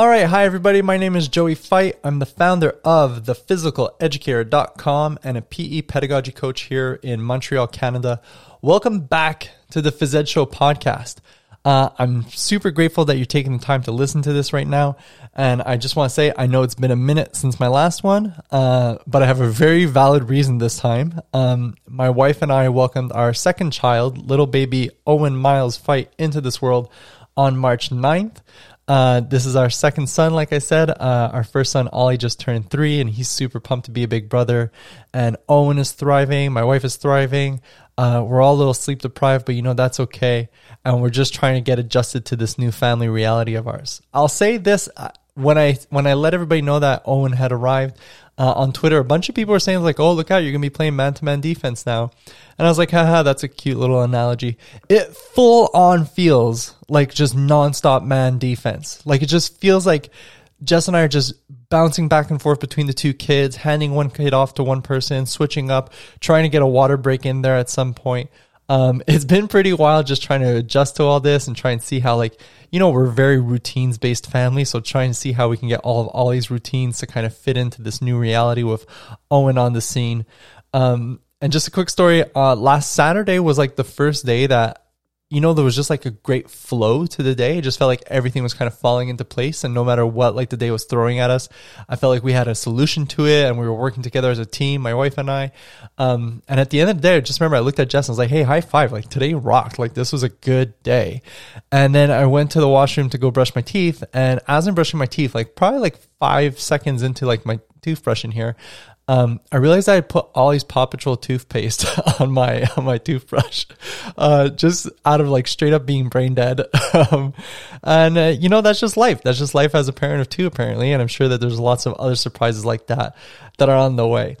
All right, hi everybody. My name is Joey Feith. I'm the founder of thephysicaleducator.com and a PE pedagogy coach here in Montreal, Canada. Welcome back to the Phys Ed Show podcast. Uh, I'm super grateful that you're taking the time to listen to this right now. And I just want to say, I know it's been a minute since my last one, uh, but I have a very valid reason this time. Um, my wife and I welcomed our second child, little baby Owen Miles Feith, into this world on March 9th. Uh, this is our second son, like I said. Uh, our first son, Ollie, just turned three, and he's super pumped to be a big brother. And Owen is thriving. My wife is thriving. Uh, we're all a little sleep deprived, but you know, that's okay. And we're just trying to get adjusted to this new family reality of ours. I'll say this uh, when I when I let everybody know that Owen had arrived uh, on Twitter, a bunch of people were saying like, "Oh, look out, you're gonna be playing man to man defense now," and I was like, "Haha, that's a cute little analogy." It full on feels like just nonstop man defense. Like it just feels like Jess and I are just bouncing back and forth between the two kids, handing one kid off to one person, switching up, trying to get a water break in there at some point. Um, it's been pretty wild just trying to adjust to all this and try and see how like you know we're very routines based family so trying to see how we can get all of all these routines to kind of fit into this new reality with owen on the scene um, and just a quick story uh, last saturday was like the first day that you know, there was just like a great flow to the day. It just felt like everything was kind of falling into place. And no matter what, like the day was throwing at us, I felt like we had a solution to it and we were working together as a team, my wife and I. Um, and at the end of the day, I just remember I looked at Jess and I was like, Hey, high five. Like today rocked. Like this was a good day. And then I went to the washroom to go brush my teeth. And as I'm brushing my teeth, like probably like five seconds into like my toothbrush in here, um, I realized I put Ollie's Paw Patrol toothpaste on my on my toothbrush, uh, just out of like straight up being brain dead. um, and uh, you know that's just life. That's just life as a parent of two, apparently. And I'm sure that there's lots of other surprises like that that are on the way.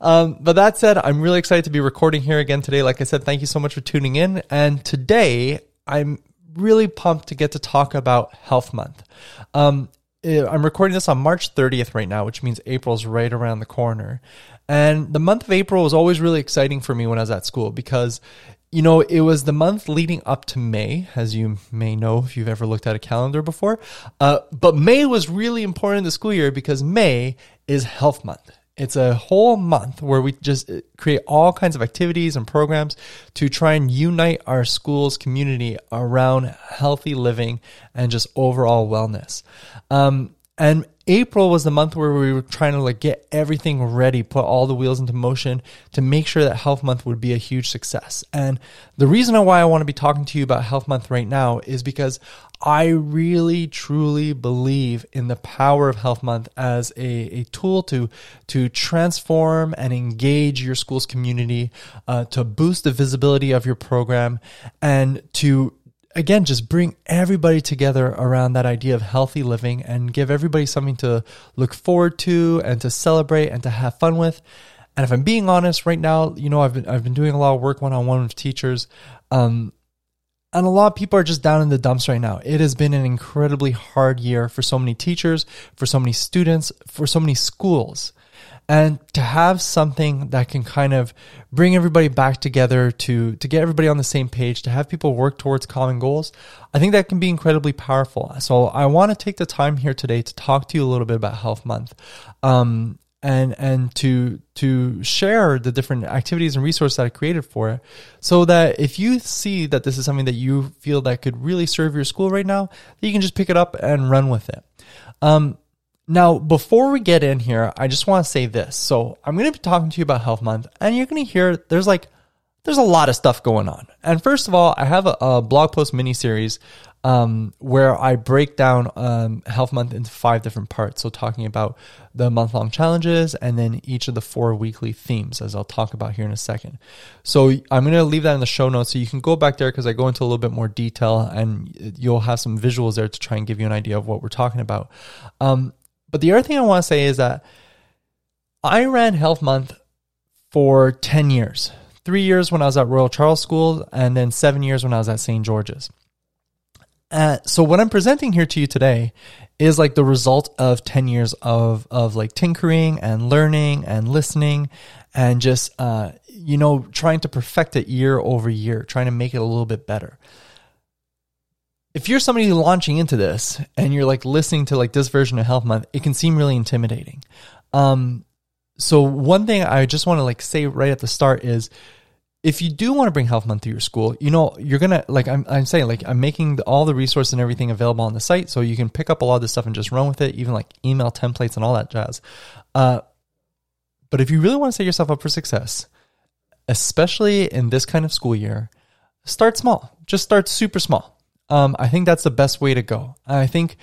Um, but that said, I'm really excited to be recording here again today. Like I said, thank you so much for tuning in. And today, I'm really pumped to get to talk about Health Month. Um, I'm recording this on March 30th right now, which means April's right around the corner. And the month of April was always really exciting for me when I was at school because, you know, it was the month leading up to May, as you may know if you've ever looked at a calendar before. Uh, but May was really important in the school year because May is Health Month. It's a whole month where we just uh, create all kinds of activities and programs to try and unite our school's community around healthy living and just overall wellness. Um, and April was the month where we were trying to like get everything ready, put all the wheels into motion to make sure that Health Month would be a huge success. And the reason why I want to be talking to you about Health Month right now is because I really truly believe in the power of Health Month as a, a tool to to transform and engage your school's community, uh, to boost the visibility of your program, and to again, just bring everybody together around that idea of healthy living and give everybody something to look forward to and to celebrate and to have fun with. And if I'm being honest, right now, you know, I've been I've been doing a lot of work one on one with teachers, um, and a lot of people are just down in the dumps right now. It has been an incredibly hard year for so many teachers, for so many students, for so many schools and to have something that can kind of bring everybody back together to to get everybody on the same page to have people work towards common goals i think that can be incredibly powerful so i want to take the time here today to talk to you a little bit about health month um, and and to to share the different activities and resources that I created for it, so that if you see that this is something that you feel that could really serve your school right now, you can just pick it up and run with it. Um, now, before we get in here, I just want to say this. So, I'm going to be talking to you about Health Month, and you're going to hear there's like there's a lot of stuff going on. And first of all, I have a, a blog post mini series um, where I break down um, Health Month into five different parts. So, talking about the month long challenges and then each of the four weekly themes, as I'll talk about here in a second. So, I'm going to leave that in the show notes so you can go back there because I go into a little bit more detail and you'll have some visuals there to try and give you an idea of what we're talking about. Um, but the other thing I want to say is that I ran Health Month for 10 years three years when I was at Royal Charles School, and then seven years when I was at St. George's. Uh, so what I'm presenting here to you today is like the result of 10 years of, of like tinkering and learning and listening and just, uh, you know, trying to perfect it year over year, trying to make it a little bit better if you're somebody launching into this and you're like listening to like this version of Health Month, it can seem really intimidating. Um, so one thing I just want to like say right at the start is if you do want to bring health month to your school you know you're gonna like i'm, I'm saying like i'm making the, all the resources and everything available on the site so you can pick up a lot of this stuff and just run with it even like email templates and all that jazz. Uh, but if you really want to set yourself up for success especially in this kind of school year start small. Just start super small um, i think that's the best way to go i think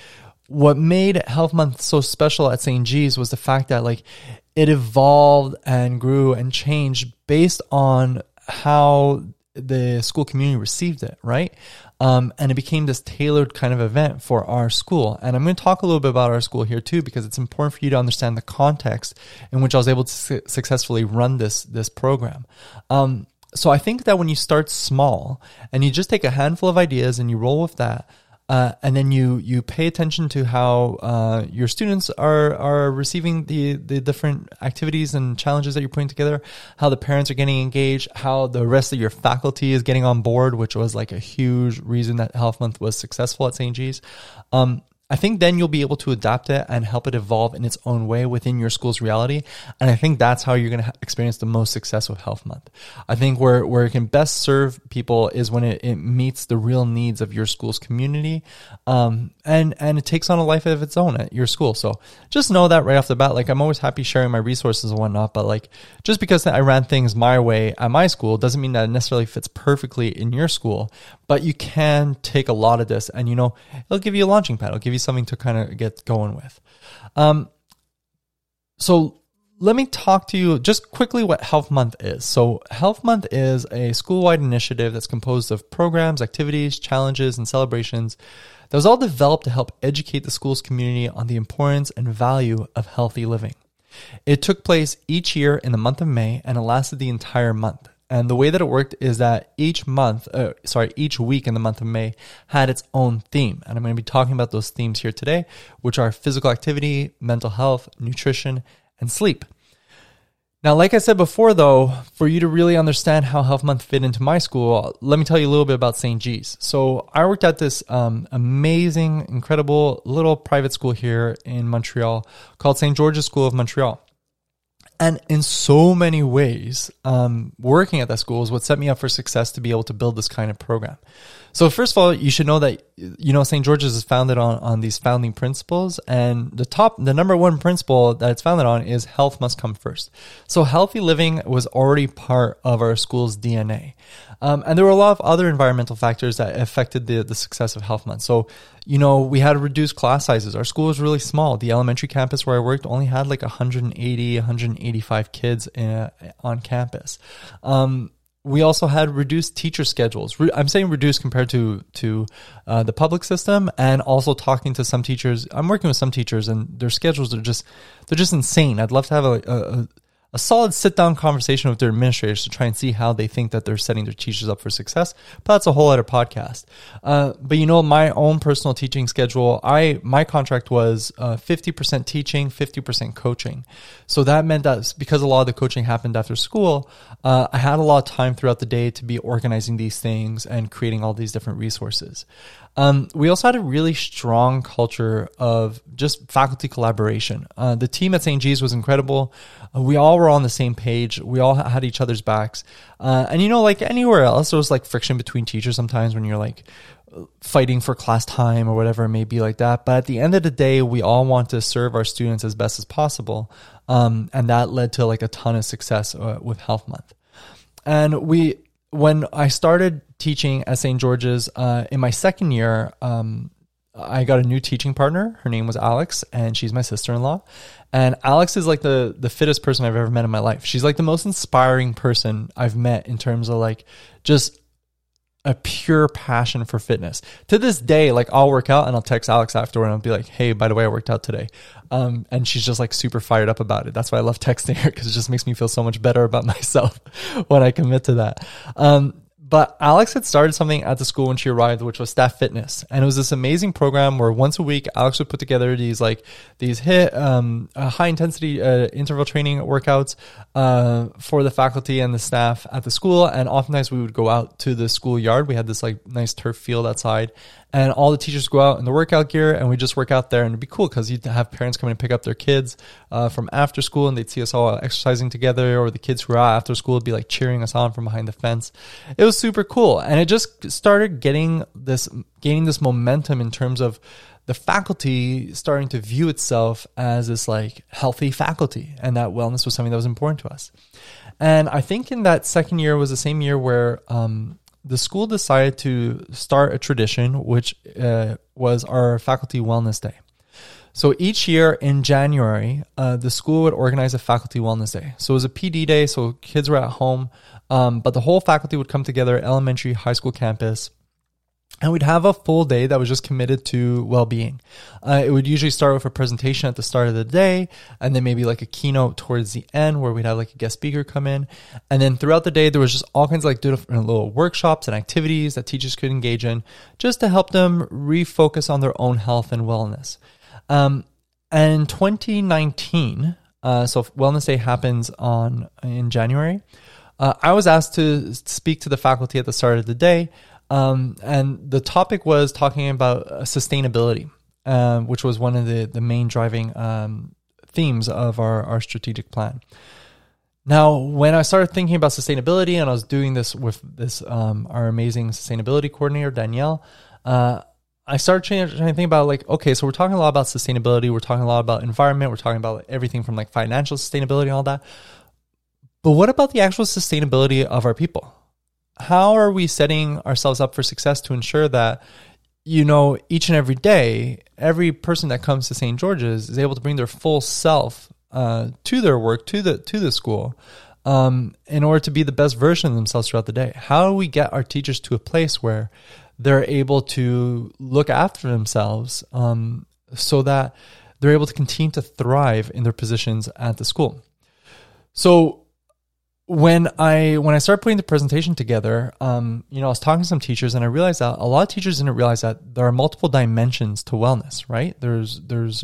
what made health month so special at st g's was the fact that like it evolved and grew and changed based on how the school community received it, right? Um, and it became this tailored kind of event for our school. And I'm going to talk a little bit about our school here too, because it's important for you to understand the context in which I was able to su- successfully run this this program. Um, so I think that when you start small and you just take a handful of ideas and you roll with that, uh, and then you you pay attention to how uh, your students are are receiving the the different activities and challenges that you're putting together, how the parents are getting engaged, how the rest of your faculty is getting on board, which was like a huge reason that Health Month was successful at St. G's. Um, I think then you'll be able to adapt it and help it evolve in its own way within your school's reality. And I think that's how you're going to experience the most success with Health Month. I think where, where it can best serve people is when it, it meets the real needs of your school's community. Um, and, and it takes on a life of its own at your school. So just know that right off the bat. Like I'm always happy sharing my resources and whatnot, but like just because I ran things my way at my school doesn't mean that it necessarily fits perfectly in your school, but you can take a lot of this and you know, it'll give you a launching pad. It'll give you something to kind of get going with. Um, so let me talk to you just quickly what Health Month is. So, Health Month is a school wide initiative that's composed of programs, activities, challenges, and celebrations that was all developed to help educate the school's community on the importance and value of healthy living. It took place each year in the month of May and it lasted the entire month. And the way that it worked is that each month, uh, sorry, each week in the month of May had its own theme. And I'm going to be talking about those themes here today, which are physical activity, mental health, nutrition, and sleep. Now, like I said before, though, for you to really understand how Health Month fit into my school, let me tell you a little bit about St. G's. So, I worked at this um, amazing, incredible little private school here in Montreal called St. George's School of Montreal. And in so many ways, um, working at that school is what set me up for success to be able to build this kind of program. So first of all, you should know that you know St. George's is founded on on these founding principles, and the top, the number one principle that it's founded on is health must come first. So healthy living was already part of our school's DNA. Um, and there were a lot of other environmental factors that affected the, the success of Health Month. So, you know, we had to reduce class sizes. Our school was really small. The elementary campus where I worked only had like 180, 185 kids in, uh, on campus. Um, we also had reduced teacher schedules. I'm saying reduced compared to to uh, the public system, and also talking to some teachers. I'm working with some teachers, and their schedules are just they're just insane. I'd love to have a, a, a solid sit down conversation with their administrators to try and see how they think that they're setting their teachers up for success. But that's a whole other podcast. Uh, but you know, my own personal teaching schedule, I my contract was uh, fifty percent teaching, fifty percent coaching. So that meant that because a lot of the coaching happened after school, uh, I had a lot of time throughout the day to be organizing these things and creating all these different resources. Um, we also had a really strong culture of just faculty collaboration. Uh, the team at St. G's was incredible. Uh, we all were on the same page. We all had each other's backs. Uh, and you know, like anywhere else, there was like friction between teachers sometimes when you're like fighting for class time or whatever it may be like that. But at the end of the day, we all want to serve our students as best as possible. Um, and that led to like a ton of success uh, with Health Month. And we, when I started teaching at St. George's uh, in my second year, um, I got a new teaching partner. Her name was Alex, and she's my sister in law. And Alex is like the the fittest person I've ever met in my life. She's like the most inspiring person I've met in terms of like just a pure passion for fitness. To this day, like I'll work out and I'll text Alex afterward and I'll be like, "Hey, by the way, I worked out today," um, and she's just like super fired up about it. That's why I love texting her because it just makes me feel so much better about myself when I commit to that. Um, but Alex had started something at the school when she arrived, which was staff fitness, and it was this amazing program where once a week Alex would put together these like these HIIT um, uh, high intensity uh, interval training workouts uh, for the faculty and the staff at the school, and oftentimes we would go out to the school yard. We had this like nice turf field outside, and all the teachers go out in the workout gear and we just work out there and it'd be cool because you'd have parents come in and pick up their kids uh, from after school and they'd see us all exercising together or the kids who are out after school would be like cheering us on from behind the fence. It was super cool and it just started getting this gaining this momentum in terms of the faculty starting to view itself as this like healthy faculty and that wellness was something that was important to us. And i think in that second year was the same year where um, the school decided to start a tradition, which uh, was our faculty wellness day. So each year in January, uh, the school would organize a faculty wellness day. So it was a PD day, so kids were at home, um, but the whole faculty would come together, elementary, high school campus, and we'd have a full day that was just committed to well-being. Uh, it would usually start with a presentation at the start of the day, and then maybe like a keynote towards the end where we'd have like a guest speaker come in. And then throughout the day, there was just all kinds of like different little workshops and activities that teachers could engage in, just to help them refocus on their own health and wellness. Um, and in 2019, uh, so Wellness Day happens on in January. Uh, I was asked to speak to the faculty at the start of the day um, and the topic was talking about uh, sustainability, um, which was one of the, the main driving um, themes of our, our strategic plan. Now, when I started thinking about sustainability and I was doing this with this um, our amazing sustainability coordinator Danielle, uh, I started trying, trying, to think about like, okay, so we're talking a lot about sustainability, we're talking a lot about environment, we're talking about everything from like financial sustainability and all that. But what about the actual sustainability of our people? How are we setting ourselves up for success to ensure that you know each and every day every person that comes to st george's is able to bring their full self uh, to their work to the to the school um, in order to be the best version of themselves throughout the day? How do we get our teachers to a place where they're able to look after themselves um, so that they're able to continue to thrive in their positions at the school? So when I when I started putting the presentation together, um, you know, I was talking to some teachers, and I realized that a lot of teachers didn't realize that there are multiple dimensions to wellness. Right? There's there's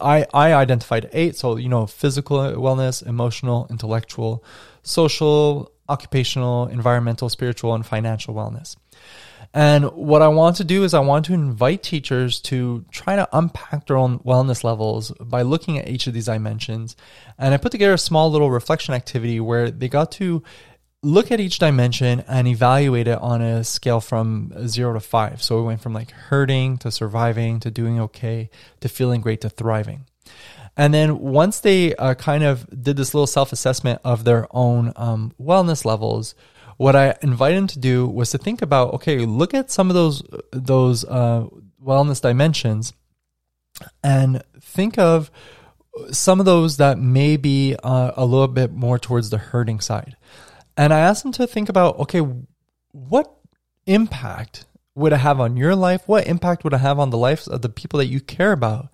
I I identified eight. So you know, physical wellness, emotional, intellectual, social, occupational, environmental, spiritual, and financial wellness. And what I want to do is I want to invite teachers to try to unpack their own wellness levels by looking at each of these dimensions. And I put together a small little reflection activity where they got to look at each dimension and evaluate it on a scale from zero to five. So we went from like hurting to surviving to doing okay to feeling great to thriving. And then once they uh, kind of did this little self assessment of their own um, wellness levels, what I invited him to do was to think about okay, look at some of those those uh, wellness dimensions, and think of some of those that may be uh, a little bit more towards the hurting side. And I asked him to think about okay, what impact would it have on your life? What impact would it have on the lives of the people that you care about?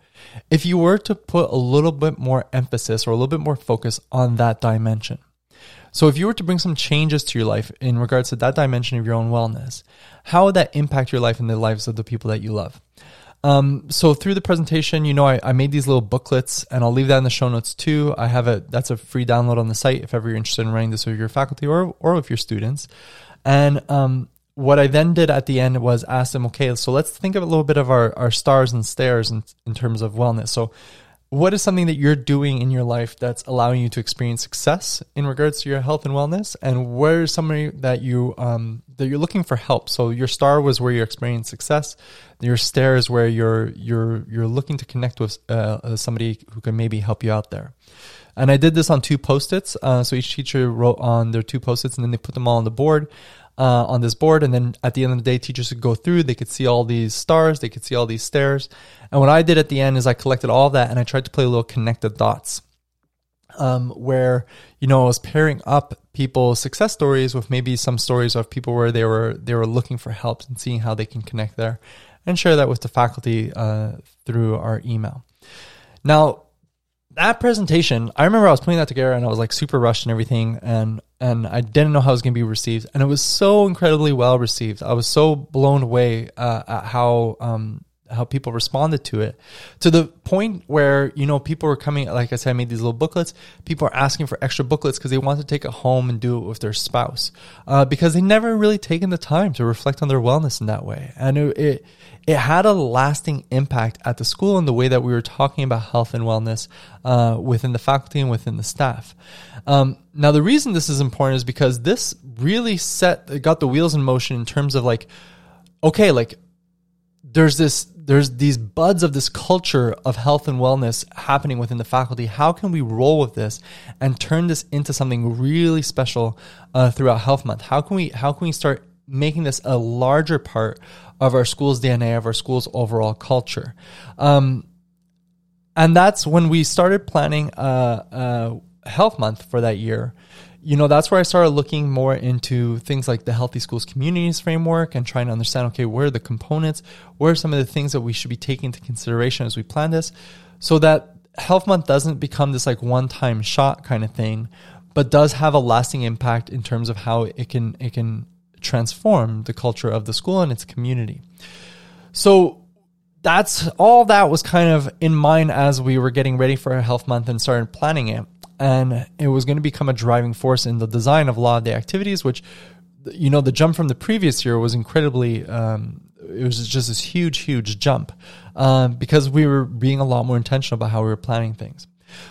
If you were to put a little bit more emphasis or a little bit more focus on that dimension. So, if you were to bring some changes to your life in regards to that dimension of your own wellness, how would that impact your life and the lives of the people that you love? Um, so through the presentation, you know, I, I, made these little booklets and I'll leave that in the show notes too. I have a, that's a free download on the site if ever you're interested in running this with your faculty or, or with your students. And, um, what I then did at the end was ask them, okay, so let's think of a little bit of our, our stars and stairs in, in terms of wellness. So what is something that you're doing in your life that's allowing you to experience success in regards to your health and wellness? And where is somebody that you um, that you're looking for help? So your star was where you're experiencing success. Your stair is where you're you're you're looking to connect with uh, somebody who can maybe help you out there. And i did this on two post-its. Uh, so each teacher wrote on their two post-its and then they put them all on the board uh, on this board. And then at the end of the day, teachers could go through, they could see all these stars, they could see all these stairs. And what I did at the end is I collected all that and I tried to play a little connected dots. Um, where you know I was pairing up people's success stories with maybe some stories of people where they were they were looking for help and seeing how they can connect there, and share that with the faculty uh, through our email. Now, that presentation, I remember I was putting that together and I was like super rushed and everything, and and I didn't know how it was going to be received, and it was so incredibly well received. I was so blown away uh, at how um, how people responded to it. To the point where you know people were coming like i said i made these little booklets. People are asking for extra booklets because they want to take it home and do it with their spouse uh, because they never really taken the time to reflect on their wellness in that way. And it, it, it had a lasting impact at the school in the way that we were talking about health and wellness uh, within the faculty and within the staff. Um, now the reason this is important is because this really set got the wheels in motion in terms of like okay like there's this there's these buds of this culture of health and wellness happening within the faculty. How can we roll with this and turn this into something really special uh, throughout Health Month? How can we how can we start making this a larger part of our school's DNA, of our school's overall culture? Um, and that's when we started planning uh, uh, Health Month for that year you know, that's where I started looking more into things like the Healthy Schools Communities framework and trying to understand, okay, where are the components? Where are some of the things that we should be taking into consideration as we plan this so that Health Month doesn't become this like one time shot kind of thing, but does have a lasting impact in terms of how it can, it can transform the culture of the school and its community. So that's all that was kind of in mind as we were getting ready for health month and started planning it and it was going to become a driving force in the design of a lot of the activities which you know the jump from the previous year was incredibly um, it was just this huge huge jump um, because we were being a lot more intentional about how we were planning things.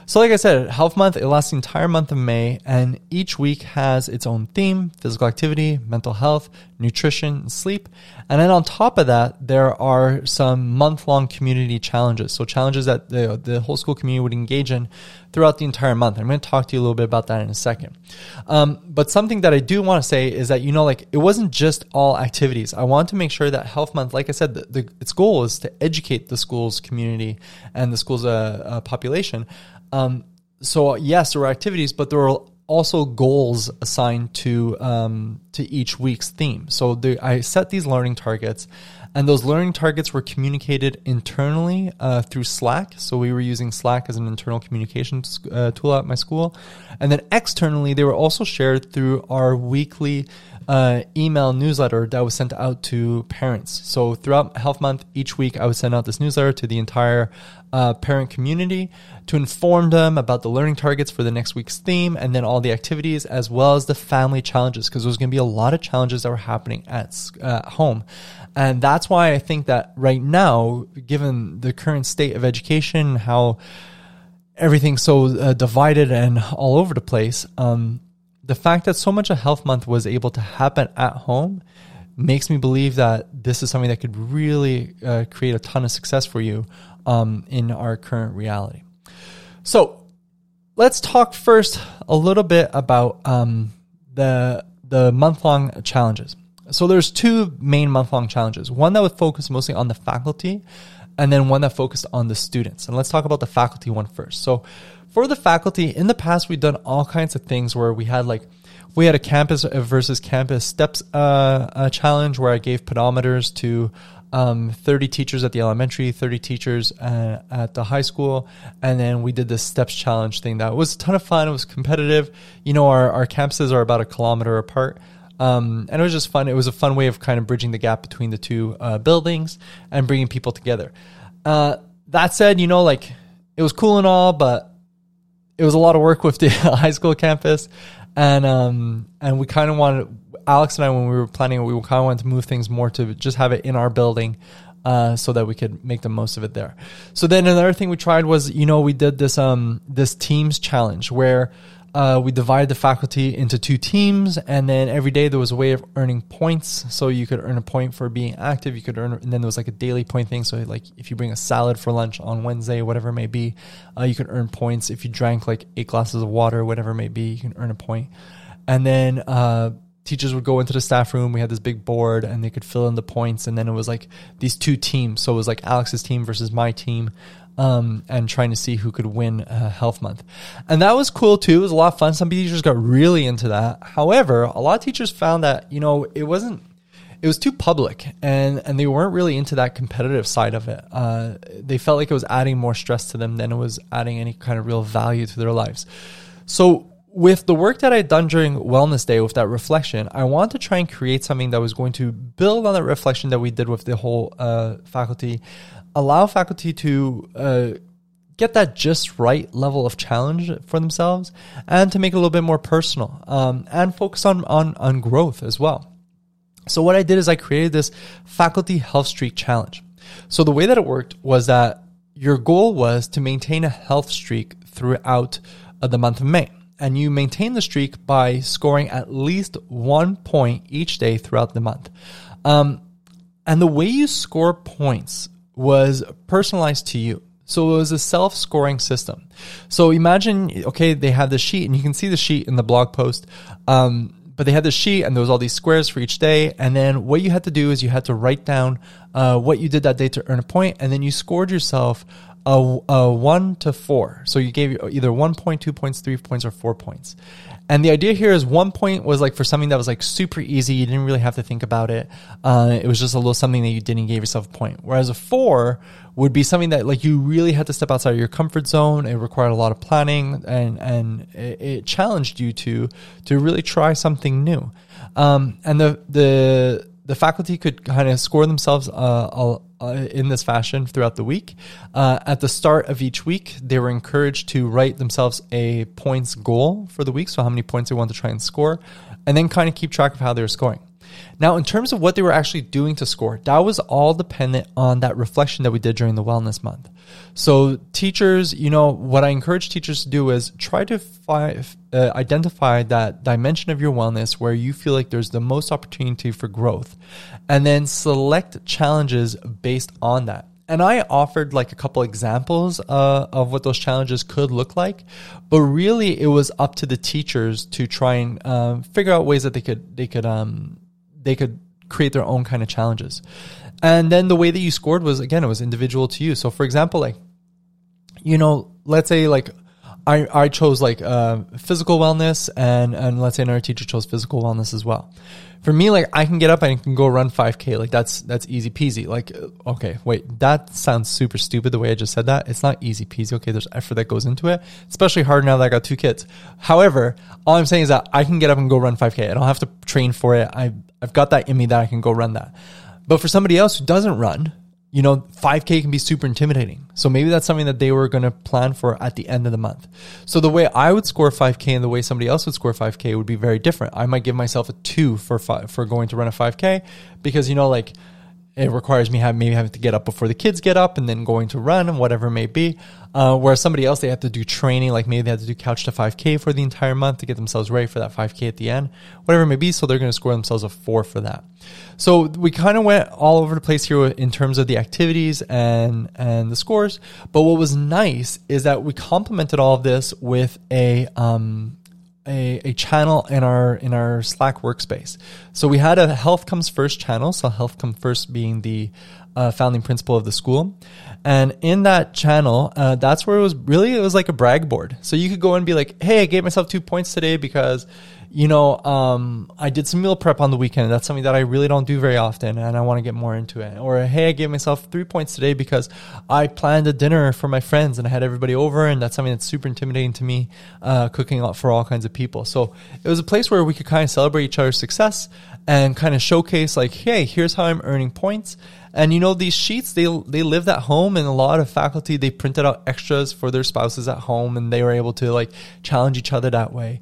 So, like I said, Health Month, it lasts the entire month of May, and each week has its own theme physical activity, mental health, nutrition, sleep. And then on top of that, there are some month long community challenges. So, challenges that the, the whole school community would engage in throughout the entire month. I'm going to talk to you a little bit about that in a second. Um, but something that I do want to say is that, you know, like it wasn't just all activities. I want to make sure that Health Month, like I said, the, the, its goal is to educate the school's community and the school's uh, uh, population. Um, so, yes, there were activities, but there were also goals assigned to um, to each week's theme. So the, I set these learning targets, and those learning targets were communicated internally uh, through Slack. So we were using Slack as an internal communication uh, tool at my school, and then externally they were also shared through our weekly uh, email newsletter that was sent out to parents. So throughout Health Month, each week I would send out this newsletter to the entire uh, parent community to inform them about the learning targets for the next week's theme and then all the activities as well as the family challenges because there's going to be a lot of challenges that were happening at uh, home. And that's why I think that right now, given the current state of education, how everything's so uh, divided and all over the place, um, the fact that so much of Health Month was able to happen at home makes me believe that this is something that could really uh, create a ton of success for you um, in our current reality. So let's talk first a little bit about um, the the month long challenges. So there's two main month long challenges. One that would focus mostly on the faculty, and then one that focused on the students. And let's talk about the faculty one first. So for the faculty, in the past we've done all kinds of things where we had like we had a campus versus campus steps uh, challenge where I gave pedometers to um, 30 teachers at the elementary, 30 teachers uh, at the high school. And then we did this steps challenge thing that was a ton of fun. It was competitive. You know, our, our campuses are about a kilometer apart. Um, and it was just fun. It was a fun way of kind of bridging the gap between the two uh, buildings and bringing people together. Uh, that said, you know, like it was cool and all, but it was a lot of work with the high school campus. And, um, and we kind of wanted, Alex and I, when we were planning, we kind of wanted to move things more to just have it in our building. Uh, so that we could make the most of it there. So then another thing we tried was, you know, we did this um this teams challenge where uh, we divided the faculty into two teams, and then every day there was a way of earning points. So you could earn a point for being active. You could earn, and then there was like a daily point thing. So like if you bring a salad for lunch on Wednesday, whatever it may be, uh, you can earn points. If you drank like eight glasses of water, whatever it may be, you can earn a point. And then uh, teachers would go into the staff room. We had this big board and they could fill in the points. And then it was like these two teams. So it was like Alex's team versus my team. Um, and trying to see who could win uh, Health Month. And that was cool too. It was a lot of fun. Some teachers got really into that. However, a lot of teachers found that, you know, it wasn't, it was too public and and they weren't really into that competitive side of it. Uh, they felt like it was adding more stress to them than it was adding any kind of real value to their lives. So with the work that I'd done during Wellness Day with that reflection, I wanted to try and create something that was going to build on that reflection that we did with the whole uh, faculty, allow faculty to uh, get that just right level of challenge for themselves and to make it a little bit more personal um, and focus on, on, on growth as well. So what I did is I created this faculty health streak challenge. So the way that it worked was that your goal was to maintain a health streak throughout uh, the month of May. And you maintain the streak by scoring at least one point each day throughout the month. Um, and the way you score points was personalized to you. So it was a self scoring system. So imagine, okay, they have the sheet and you can see the sheet in the blog post. Um, but they had this sheet and there was all these squares for each day. And then what you had to do is you had to write down uh, what you did that day to earn a point, and then you scored yourself a, a one to four. So you gave either one point, two points, three points, or four points. And the idea here is one point was like for something that was like super easy. You didn't really have to think about it. Uh, it was just a little something that you did and gave yourself a point. Whereas a four would be something that like you really had to step outside of your comfort zone. It required a lot of planning and, and it, it challenged you to, to really try something new. Um, and the, the, the faculty could kind of score themselves uh, in this fashion throughout the week. Uh, at the start of each week, they were encouraged to write themselves a points goal for the week, so how many points they want to try and score, and then kind of keep track of how they were scoring. Now, in terms of what they were actually doing to score, that was all dependent on that reflection that we did during the wellness month. So, teachers, you know, what I encourage teachers to do is try to fi- uh, identify that dimension of your wellness where you feel like there's the most opportunity for growth, and then select challenges based on that. And I offered like a couple examples uh, of what those challenges could look like, but really it was up to the teachers to try and um, figure out ways that they could they could um, they could create their own kind of challenges. And then the way that you scored was again, it was individual to you. So for example, like, you know, let's say like I, I chose like uh, physical wellness and and let's say another teacher chose physical wellness as well. For me, like I can get up and I can go run 5k. Like that's that's easy peasy. Like okay, wait, that sounds super stupid the way I just said that. It's not easy peasy. Okay, there's effort that goes into it, especially hard now that I got two kids. However, all I'm saying is that I can get up and go run 5k. I don't have to train for it. I I've got that in me that I can go run that. But for somebody else who doesn't run, you know, 5K can be super intimidating. So maybe that's something that they were going to plan for at the end of the month. So the way I would score 5K and the way somebody else would score 5K would be very different. I might give myself a two for five, for going to run a 5K because, you know, like, it requires me have maybe having to get up before the kids get up and then going to run and whatever it may be. Uh, whereas somebody else, they have to do training, like maybe they have to do couch to 5K for the entire month to get themselves ready for that 5K at the end, whatever it may be. So they're going to score themselves a four for that. So we kind of went all over the place here in terms of the activities and and the scores. But what was nice is that we complemented all of this with a um, a, a channel in our in our Slack workspace. So we had a health comes first channel. So health comes first being the uh, founding principle of the school, and in that channel, uh, that's where it was really it was like a brag board. So you could go and be like, "Hey, I gave myself two points today because." you know, um, I did some meal prep on the weekend. That's something that I really don't do very often, and I want to get more into it. Or hey, I gave myself three points today because I planned a dinner for my friends and I had everybody over, and that's something that's super intimidating to me, uh, cooking for all kinds of people. So it was a place where we could kind of celebrate each other's success and kind of showcase like, hey, here's how I'm earning points. And you know, these sheets, they, they lived at home and a lot of faculty, they printed out extras for their spouses at home and they were able to like challenge each other that way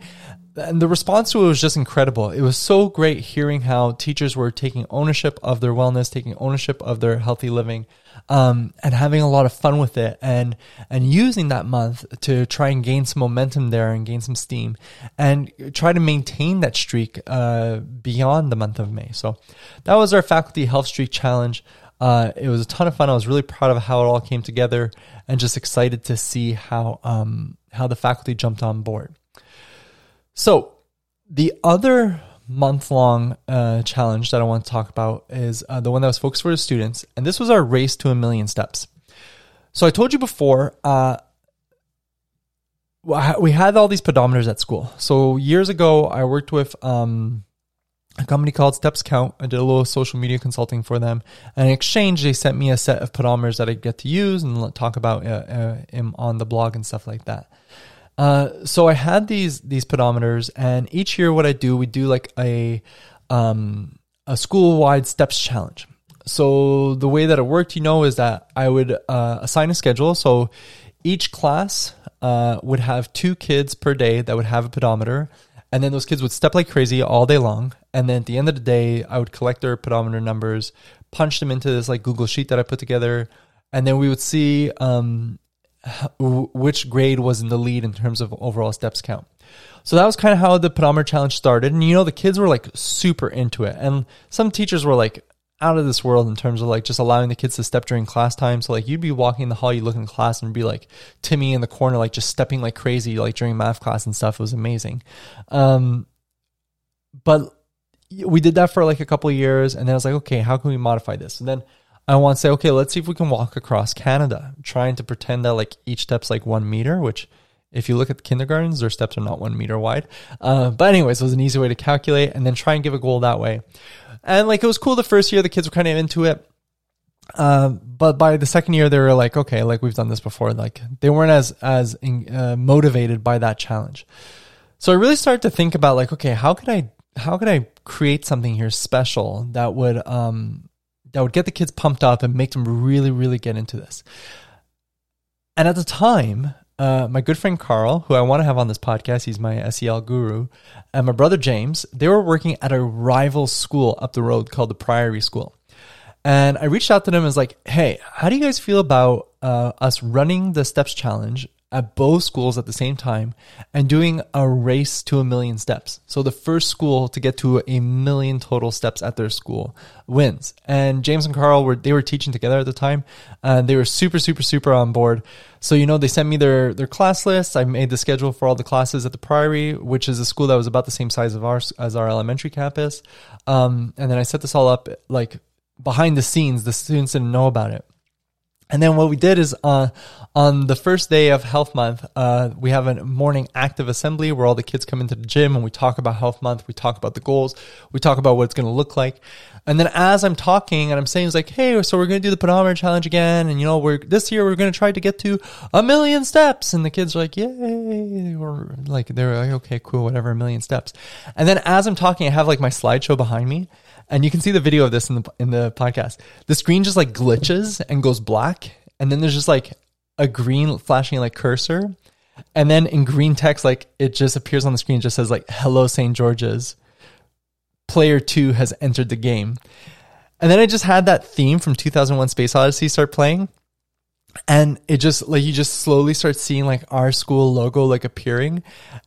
and the response to it was just incredible. It was so great hearing how teachers were taking ownership of their wellness, taking ownership of their healthy living, um, and having a lot of fun with it, and and using that month to try and gain some momentum there and gain some steam, and try to maintain that streak uh, beyond the month of May. So that was our faculty health streak challenge. Uh, it was a ton of fun. I was really proud of how it all came together, and just excited to see how um, how the faculty jumped on board. So the other month long uh, challenge that I want to talk about is uh, the one that was focused for the students, and this was our race to a million steps. So I told you before, uh, we had all these pedometers at school. So years ago, I worked with um, a company called Steps Count. I did a little social media consulting for them. And in exchange, they sent me a set of pedometers that I get to use and talk about uh, uh, on the blog and stuff like that. Uh, so I had these these pedometers, and each year, what I do, we do like a um, a school wide steps challenge. So the way that it worked, you know, is that I would uh, assign a schedule. So each class uh, would have two kids per day that would have a pedometer, and then those kids would step like crazy all day long. And then at the end of the day, I would collect their pedometer numbers, punch them into this like Google sheet that I put together, and then we would see um, which grade was in the lead in terms of overall steps count. So that was kind of how the pedometer challenge started. And you know, the kids were like super into it. And some teachers were like out of this world in terms of like just allowing the kids to step during class time. So like you'd be walking in the hall, you look in class and be like Timmy in the corner, like just stepping like crazy, like during math class and stuff. It was amazing. Um, but we did that for like a couple of years and then I was like, okay, how can we modify this? And then I want to say, okay, let's see if we can walk across Canada, trying to pretend that like each step's like one meter, which if you look at the kindergartens, their steps are not one meter wide. Uh, but anyways, it was an easy way to calculate and then try and give a goal that way. And like it was cool the first year, the kids were kind of into it. Uh, but by the second year, they were like, okay, like we've done this before. Like they weren't as as uh, motivated by that challenge. So I really started to think about like, okay, how could I how could I create something here special that would um that would get the kids pumped up and make them really, really get into this. And at the time, uh, my good friend Carl, who I want to have on this podcast, he's my SEL guru, and my brother James, they were working at a rival school up the road called the Priory School. And I reached out to them and was like, hey, how do you guys feel about uh, us running the Steps Challenge at both schools at the same time and doing a race to a million steps. So the first school to get to a million total steps at their school wins. And James and Carl were they were teaching together at the time, and they were super super super on board. So you know they sent me their their class list. I made the schedule for all the classes at the Priory, which is a school that was about the same size of ours as our elementary campus. Um, and then I set this all up like behind the scenes. The students didn't know about it. And then what we did is uh, on the first day of Health Month, uh, we have a morning active assembly where all the kids come into the gym and we talk about Health Month. We talk about the goals. We talk about what it's going to look like. And then as I'm talking and I'm saying, it's like, hey, so we're going to do the pedometer challenge again. And, you know, we're this year we're going to try to get to a million steps. And the kids are like, yay. Like, they're like, okay, cool, whatever, a million steps. And then as I'm talking, I have like my slideshow behind me and you can see the video of this in the in the podcast. The screen just like glitches and goes black, and then there's just like a green flashing like cursor, and then in green text like it just appears on the screen. just says like "Hello St. George's." Player two has entered the game, and then I just had that theme from 2001: Space Odyssey start playing, and it just like you just slowly start seeing like our school logo like appearing.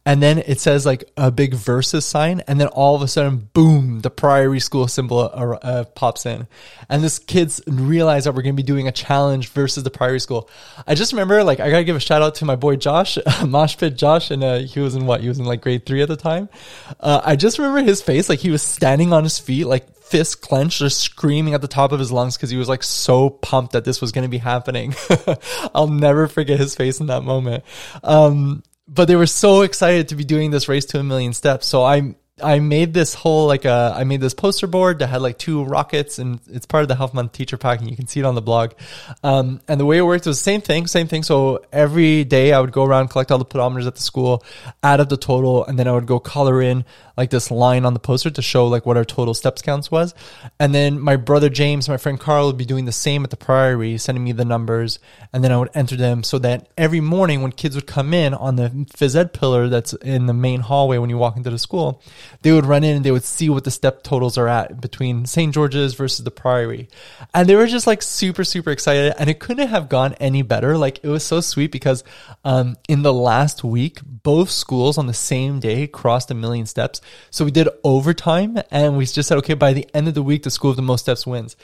And then it says like a big versus sign. And then all of a sudden boom the priory school symbol uh, uh, pops in. And this kids realize that we're going to be doing a challenge versus the priory school. I just remember like i gotta give a shout out to my boy josh mosh pit josh. And uh, he was in what? He was in like grade three at the time. Uh, i just remember his face like he was standing on his feet like fist clenched, just screaming at the top of his lungs because he was like so pumped that this was going to be happening. I'll never forget his face in that moment. Um, but they were so excited to be doing this race to a million steps. So I I made this whole like uh, I made this poster board that had like two rockets and it's part of the Health Month teacher pack and you can see it on the blog. Um, and the way it worked was the same thing, same thing. So every day I would go around, collect all the pedometers at the school, add up the total, and then I would go color in like this line on the poster to show like what our total steps counts was. And then my brother James, my friend Carl would be doing the same at the Priory, sending me the numbers, and then I would enter them so that every morning when kids would come in on the phys ed pillar that's in the main hallway when you walk into the school, they would run in and they would see what the step totals are at between St. George's versus the Priory. And they were just like super, super excited. And it couldn't have gone any better. Like it was so sweet because um, in the last week, both schools on the same day crossed a million steps. So we did overtime and we just said, okay, by the end of the week, the school with the most steps wins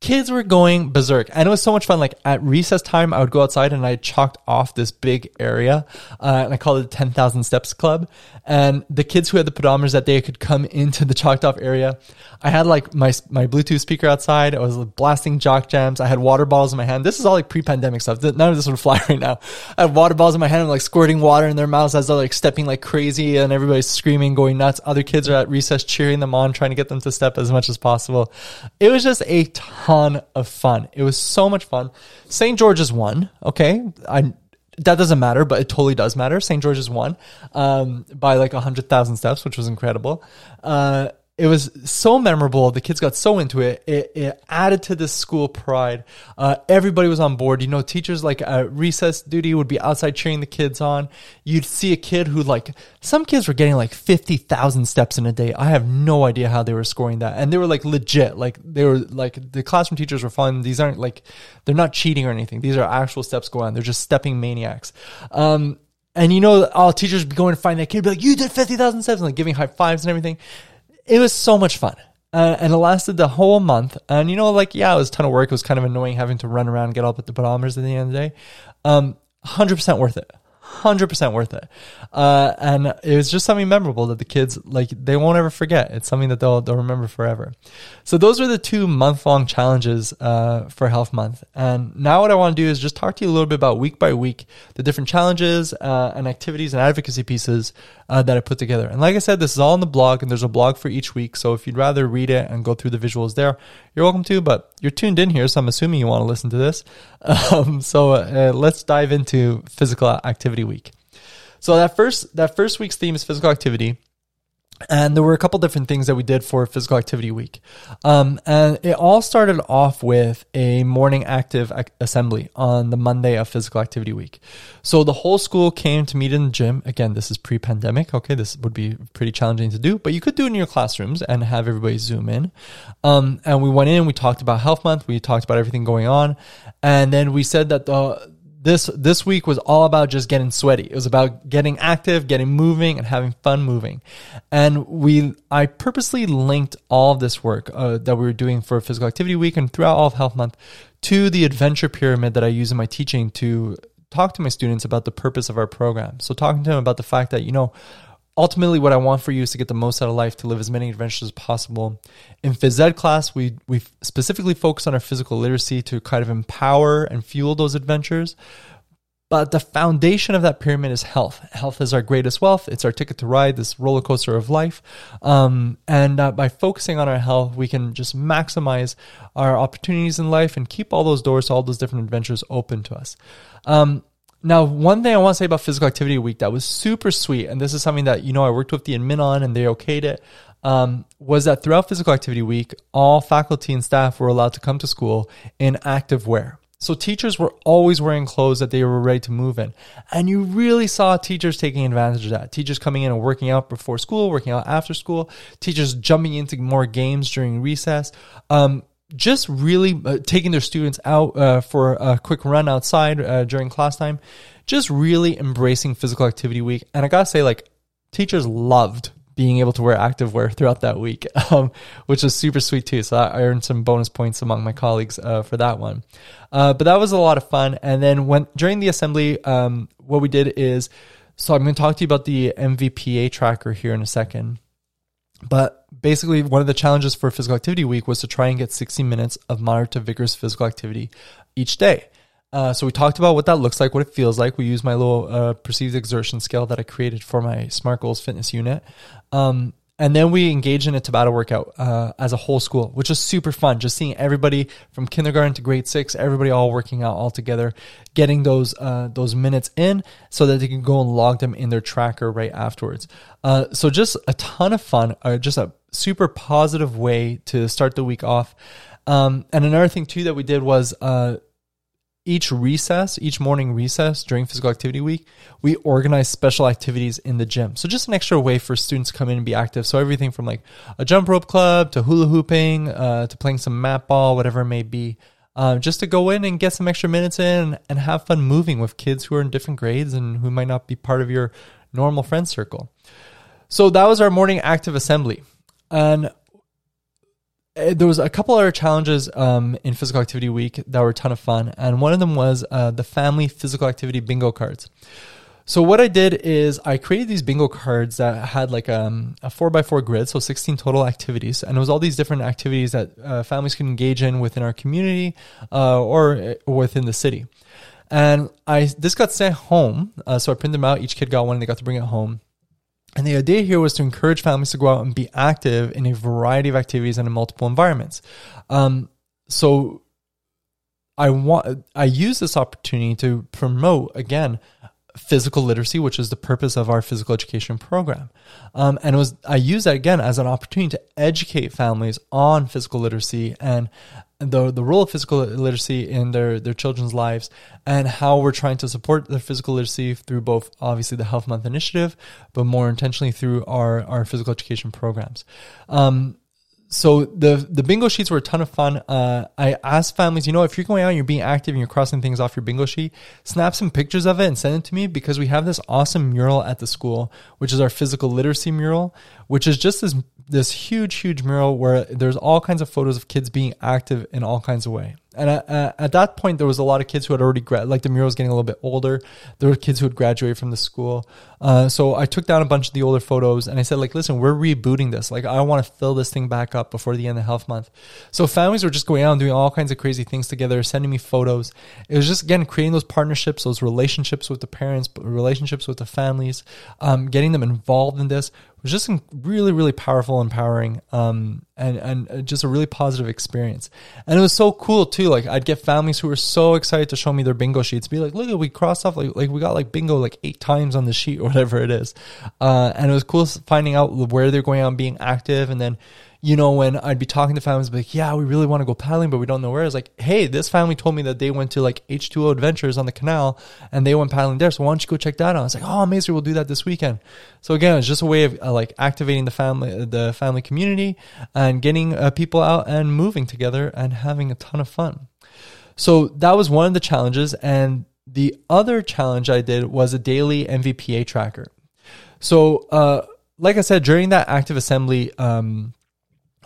kids were going berserk. And it was so much fun. Like at recess time i would go outside and i chalked off this big area uh, and i called it the 10000 steps club. And the kids who had the pedometers that day could come into the chalked off area. I had like my my bluetooth speaker outside. I was blasting jock jams. I had water bottles in my hand. This is all like pre-pandemic stuff. None of this would fly right now. I had water bottles in my hand and like squirting water in their mouths as they're like stepping like crazy and everybody's screaming going nuts. Other kids are at recess cheering them on trying to get them to step as much as possible. It was just a ton ton of fun. It was so much fun. St. George's won. Okay. I, that doesn't matter, but it totally does matter. St. George's won um, by like 100,000 steps, which was incredible. Uh, it was so memorable. The kids got so into it. It, it added to the school pride. Uh, everybody was on board. You know, teachers like uh, recess duty would be outside cheering the kids on. You'd see a kid who like some kids were getting like fifty thousand steps in a day. I have no idea how they were scoring that, and they were like legit. Like they were like the classroom teachers were fun. These aren't like they're not cheating or anything. These are actual steps going on. They're just stepping maniacs. Um, and you know, all teachers be going to find that kid, be like, "You did fifty thousand steps," and like giving high fives and everything it was so much fun. Uh, and it lasted the whole month. And you know, like, yeah, it was a ton of work. It was kind of annoying having to run around and get at the pedometers at the end of the day. Um, 100% worth it. 100% worth it. Uh, and it was just something memorable that the kids, like, they won't ever forget. It's something that they'll, they'll remember forever. So those are the two month long challenges, uh, for Health Month. And now what I want to do is just talk to you a little bit about week by week, the different challenges, uh, and activities and advocacy pieces, uh, that I put together. And like I said, this is all on the blog and there's a blog for each week. So if you'd rather read it and go through the visuals there, you're welcome to, but you're tuned in here. So I'm assuming you want to listen to this. Um, so uh, let's dive into physical activity week. So that first that first week's theme is physical activity. And there were a couple different things that we did for physical activity week. Um, and it all started off with a morning active assembly on the Monday of physical activity week. So the whole school came to meet in the gym. Again, this is pre pandemic. Okay. This would be pretty challenging to do, but you could do it in your classrooms and have everybody zoom in. Um, and we went in, we talked about health month. We talked about everything going on. And then we said that the, this this week was all about just getting sweaty. It was about getting active, getting moving, and having fun moving. And we, I purposely linked all of this work uh, that we were doing for Physical Activity Week and throughout all of Health Month to the adventure pyramid that I use in my teaching to talk to my students about the purpose of our program. So talking to them about the fact that you know ultimately what I want for you is to get the most out of life, to live as many adventures as possible. In phys ed class, we we specifically focus on our physical literacy to kind of empower and fuel those adventures. But the foundation of that pyramid is health. Health is our greatest wealth. It's our ticket to ride this roller coaster of life. Um, and uh, by focusing on our health, we can just maximize our opportunities in life and keep all those doors to all those different adventures open to us. Um, now, one thing I want to say about Physical Activity Week that was super sweet, and this is something that, you know, I worked with the admin on and they okayed it, um, was that throughout Physical Activity Week, all faculty and staff were allowed to come to school in active wear. So teachers were always wearing clothes that they were ready to move in. And you really saw teachers taking advantage of that. Teachers coming in and working out before school, working out after school, teachers jumping into more games during recess. Um, just really uh, taking their students out uh, for a quick run outside uh, during class time, just really embracing physical activity week. And I gotta say, like, teachers loved being able to wear active wear throughout that week, um, which was super sweet too. So I earned some bonus points among my colleagues uh, for that one. Uh, but that was a lot of fun. And then when during the assembly, um, what we did is, so I'm going to talk to you about the MVPA tracker here in a second. But basically, one of the challenges for Physical Activity Week was to try and get 60 minutes of moderate to vigorous physical activity each day. Uh, so we talked about what that looks like, what it feels like. We used my little uh, perceived exertion scale that I created for my Smart Goals fitness unit. Um, and then we engaged in a Tabata workout uh, as a whole school, which was super fun. Just seeing everybody from kindergarten to grade six, everybody all working out all together, getting those uh, those minutes in, so that they can go and log them in their tracker right afterwards. Uh, so just a ton of fun, uh, just a super positive way to start the week off. Um, and another thing too that we did was uh, each recess, each morning recess during physical activity week, we organize special activities in the gym. So just an extra way for students to come in and be active. So everything from like a jump rope club to hula hooping uh, to playing some mat ball, whatever it may be. Um, just to go in and get some extra minutes in and have fun moving with kids who are in different grades and who might not be part of your normal friend circle. So that was our morning active assembly. And there was a couple other challenges um, in physical activity week that were a ton of fun, and one of them was uh, the family physical activity bingo cards. So what I did is I created these bingo cards that had like um, a four by four grid, so 16 total activities, and it was all these different activities that uh, families could engage in within our community uh, or, or within the city. And I this got sent home, uh, so I printed them out. Each kid got one, and they got to bring it home. And the idea here was to encourage families to go out and be active in a variety of activities and in multiple environments. Um, so I want I use this opportunity to promote again physical literacy, which is the purpose of our physical education program. Um, and it was I use that again as an opportunity to educate families on physical literacy and the the role of physical literacy in their their children's lives and how we're trying to support their physical literacy through both obviously the Health Month initiative, but more intentionally through our our physical education programs. Um, so the the bingo sheets were a ton of fun. Uh, I asked families, you know, if you're going out and you're being active and you're crossing things off your bingo sheet, snap some pictures of it and send it to me because we have this awesome mural at the school, which is our physical literacy mural, which is just this this huge, huge mural where there's all kinds of photos of kids being active in all kinds of way. And at, at that point, there was a lot of kids who had already like the mural was getting a little bit older. There were kids who had graduated from the school. Uh, so I took down a bunch of the older photos and I said, like, listen, we're rebooting this. Like, I want to fill this thing back up before the end of Health Month. So families were just going out and doing all kinds of crazy things together, sending me photos. It was just again creating those partnerships, those relationships with the parents, relationships with the families, um, getting them involved in this was just really, really powerful, empowering, um, and and just a really positive experience. And it was so cool too. Like I'd get families who were so excited to show me their bingo sheets, be like, "Look, at we crossed off like like we got like bingo like eight times on the sheet or whatever it is." Uh, and it was cool finding out where they're going on being active, and then you know, when I'd be talking to families, like, yeah, we really want to go paddling, but we don't know where. It's like, hey, this family told me that they went to like H2O Adventures on the canal and they went paddling there. So why don't you go check that out? It's like, oh, amazing, we'll do that this weekend. So again, it's just a way of uh, like activating the family, the family community and getting uh, people out and moving together and having a ton of fun. So that was one of the challenges. And the other challenge I did was a daily MVPA tracker. So, uh, like I said, during that active assembly, um,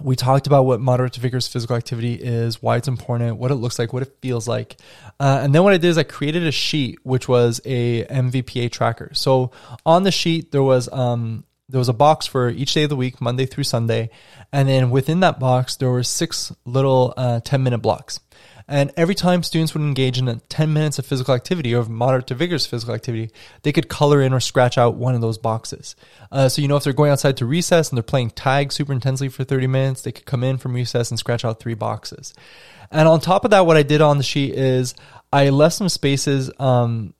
we talked about what moderate to vigorous physical activity is, why it's important, what it looks like, what it feels like. Uh, and then what I did is I created a sheet, which was a MVPA tracker. So on the sheet, there was, um, there was a box for each day of the week, Monday through Sunday. And then within that box, there were six little uh, 10 minute blocks. And every time students would engage in 10 minutes of physical activity or moderate to vigorous physical activity, they could color in or scratch out one of those boxes. Uh, so, you know, if they're going outside to recess and they're playing tag super intensely for 30 minutes, they could come in from recess and scratch out three boxes. And on top of that, what I did on the sheet is I left some spaces um,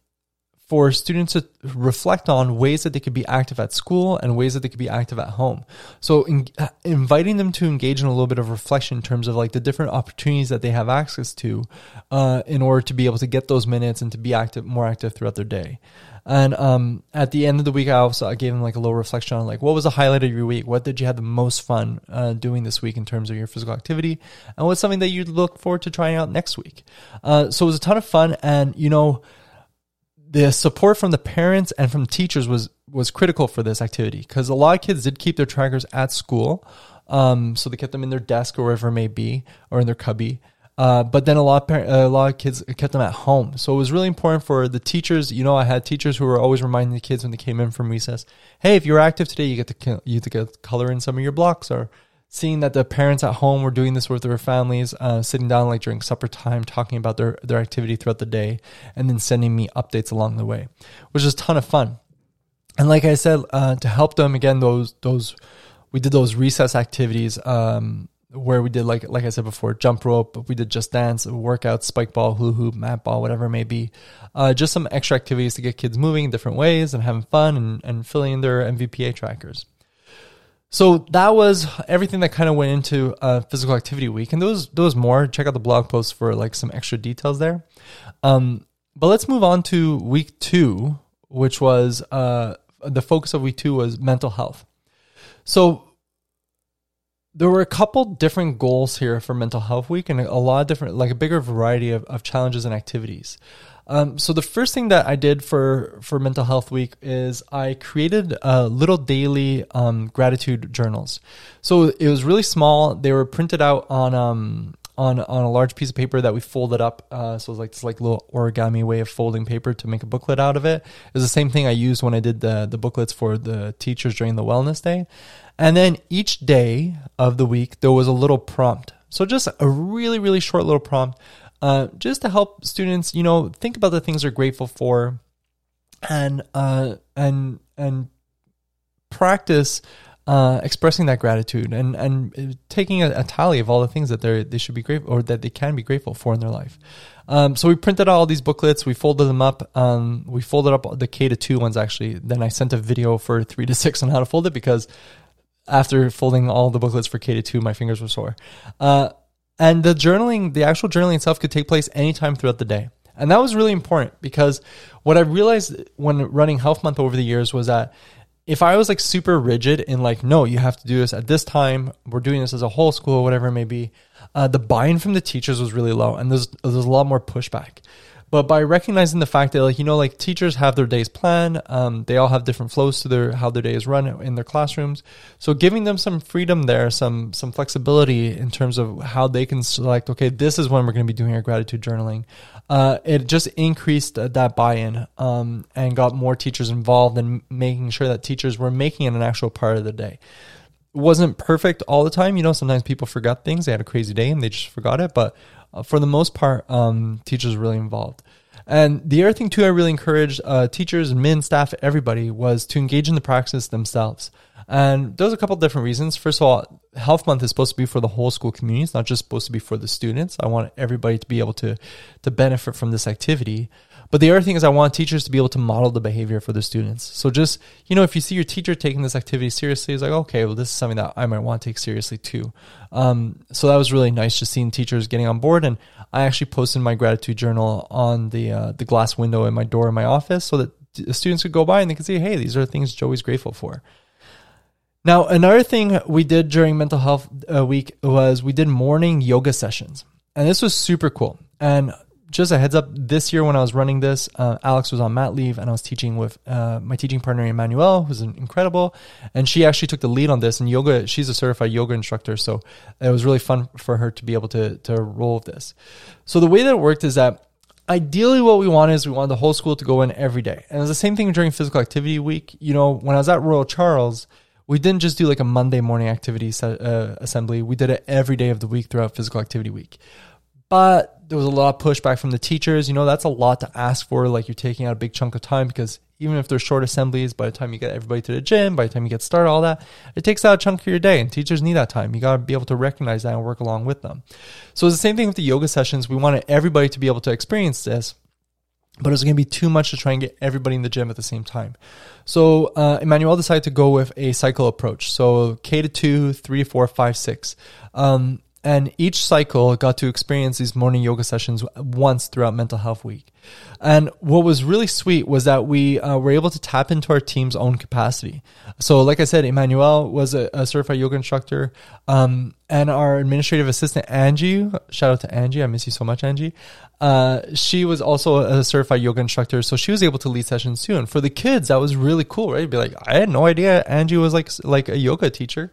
for students to reflect on ways that they could be active at school and ways that they could be active at home. So in, inviting them to engage in a little bit of reflection in terms of like the different opportunities that they have access to uh, in order to be able to get those minutes and to be active, more active throughout their day. And um, at the end of the week, I also I gave them like a little reflection on like what was the highlight of your week, what did you have the most fun uh, doing this week in terms of your physical activity, and what's something that you look forward to trying out next week. Uh, so it was a ton of fun, and you know the support from the parents and from teachers was was critical for this activity because a lot of kids did keep their trackers at school, um, so they kept them in their desk or wherever it may be, or in their cubby. Uh, but then a lot, of a lot of kids kept them at home. So it was really important for the teachers. You know, I had teachers who were always reminding the kids when they came in from recess, "Hey, if you're active today, you get to you get to color in some of your blocks, or seeing that the parents at home were doing this with their families, uh, sitting down like during supper time, talking about their, their activity throughout the day, and then sending me updates along the way, which is a ton of fun. And like I said, uh, to help them again, those those we did those recess activities um, where we did like like I said before, jump rope, we did just dance, workout, spike ball, hula hoop, mat ball, whatever it may be. Uh, just some extra activities to get kids moving in different ways and having fun and, and filling in their MVPA trackers. So that was everything that kind of went into uh, physical activity week, and those those more. Check out the blog post for like some extra details there. Um, but let's move on to week two, which was uh, the focus of week two was mental health. So there were a couple different goals here for mental health week, and a lot of different, like a bigger variety of, of challenges and activities. Um, so the first thing that I did for for Mental Health Week is I created uh, little daily um, gratitude journals. So it was really small. They were printed out on um, on on a large piece of paper that we folded up. Uh, so it was like this like little origami way of folding paper to make a booklet out of it. It was the same thing I used when I did the the booklets for the teachers during the wellness day. And then each day of the week there was a little prompt. So just a really really short little prompt uh, just to help students, you know, think about the things they're grateful for, and uh, and and practice uh, expressing that gratitude and and taking a, a, tally of all the things that they they should be grateful or that they can be grateful for in their life. Um, so we printed out all these booklets, we folded them up. Um, we folded up the K to two ones actually. Then I sent a video for three to six on how to fold it because after folding all the booklets for K to two, my fingers were sore. Uh, and the journaling, the actual journaling itself could take place anytime throughout the day. And that was really important because what I realized when running Health Month over the years was that if I was like super rigid in like, no, you have to do this at this time, we're doing this as a whole school, whatever it may be, uh, the buy-in from the teachers was really low, and there's there's a lot more pushback. But by recognizing the fact that like you know like teachers have their days planned, um, they all have different flows to their how their day is run in their classrooms. So giving them some freedom there, some some flexibility in terms of how they can select. Okay, this is when we're going to be doing our gratitude journaling. Uh, it just increased that buy-in um, and got more teachers involved in making sure that teachers were making it an actual part of the day wasn't perfect all the time. You know, sometimes people forgot things. They had a crazy day and they just forgot it. But uh, for the most part, um, teachers really involved. And the other thing too, I really encouraged uh, teachers, and men, staff, everybody was to engage in the practice themselves. And there's a couple different reasons. First of all, Health Month is supposed to be for the whole school community. It's not just supposed to be for the students. I want everybody to be able to to benefit from this activity. But the other thing is I want teachers to be able to model the behavior for the students. So just, you know, if you see your teacher taking this activity seriously, it's like, okay, well, this is something that I might want to take seriously too. Um, so that was really nice just seeing teachers getting on board. And I actually posted my gratitude journal on the, uh, the glass window in my door in my office so that the students could go by and they could see, hey, these are things Joey's grateful for. Now, another thing we did during mental health uh, week was we did morning yoga sessions. And this was super cool. And just a heads up this year when I was running this, uh, Alex was on mat leave and I was teaching with uh, my teaching partner, Emmanuel, who's incredible. And she actually took the lead on this. And yoga, she's a certified yoga instructor. So it was really fun for her to be able to, to roll with this. So the way that it worked is that ideally what we want is we want the whole school to go in every day. And it's the same thing during physical activity week. You know, when I was at Royal Charles, we didn't just do like a Monday morning activity uh, assembly. We did it every day of the week throughout physical activity week. But there was a lot of pushback from the teachers. You know, that's a lot to ask for. Like you're taking out a big chunk of time because even if they're short assemblies, by the time you get everybody to the gym, by the time you get started, all that, it takes out a chunk of your day. And teachers need that time. You got to be able to recognize that and work along with them. So it's the same thing with the yoga sessions. We wanted everybody to be able to experience this but it was going to be too much to try and get everybody in the gym at the same time. So uh, Emmanuel decided to go with a cycle approach. So K to two, three, four, five, six. Um, and each cycle got to experience these morning yoga sessions once throughout Mental Health Week. And what was really sweet was that we uh, were able to tap into our team's own capacity. So, like I said, Emmanuel was a, a certified yoga instructor, um, and our administrative assistant Angie. Shout out to Angie, I miss you so much, Angie. Uh, she was also a certified yoga instructor, so she was able to lead sessions too. And for the kids, that was really cool, right? Be like, I had no idea Angie was like like a yoga teacher.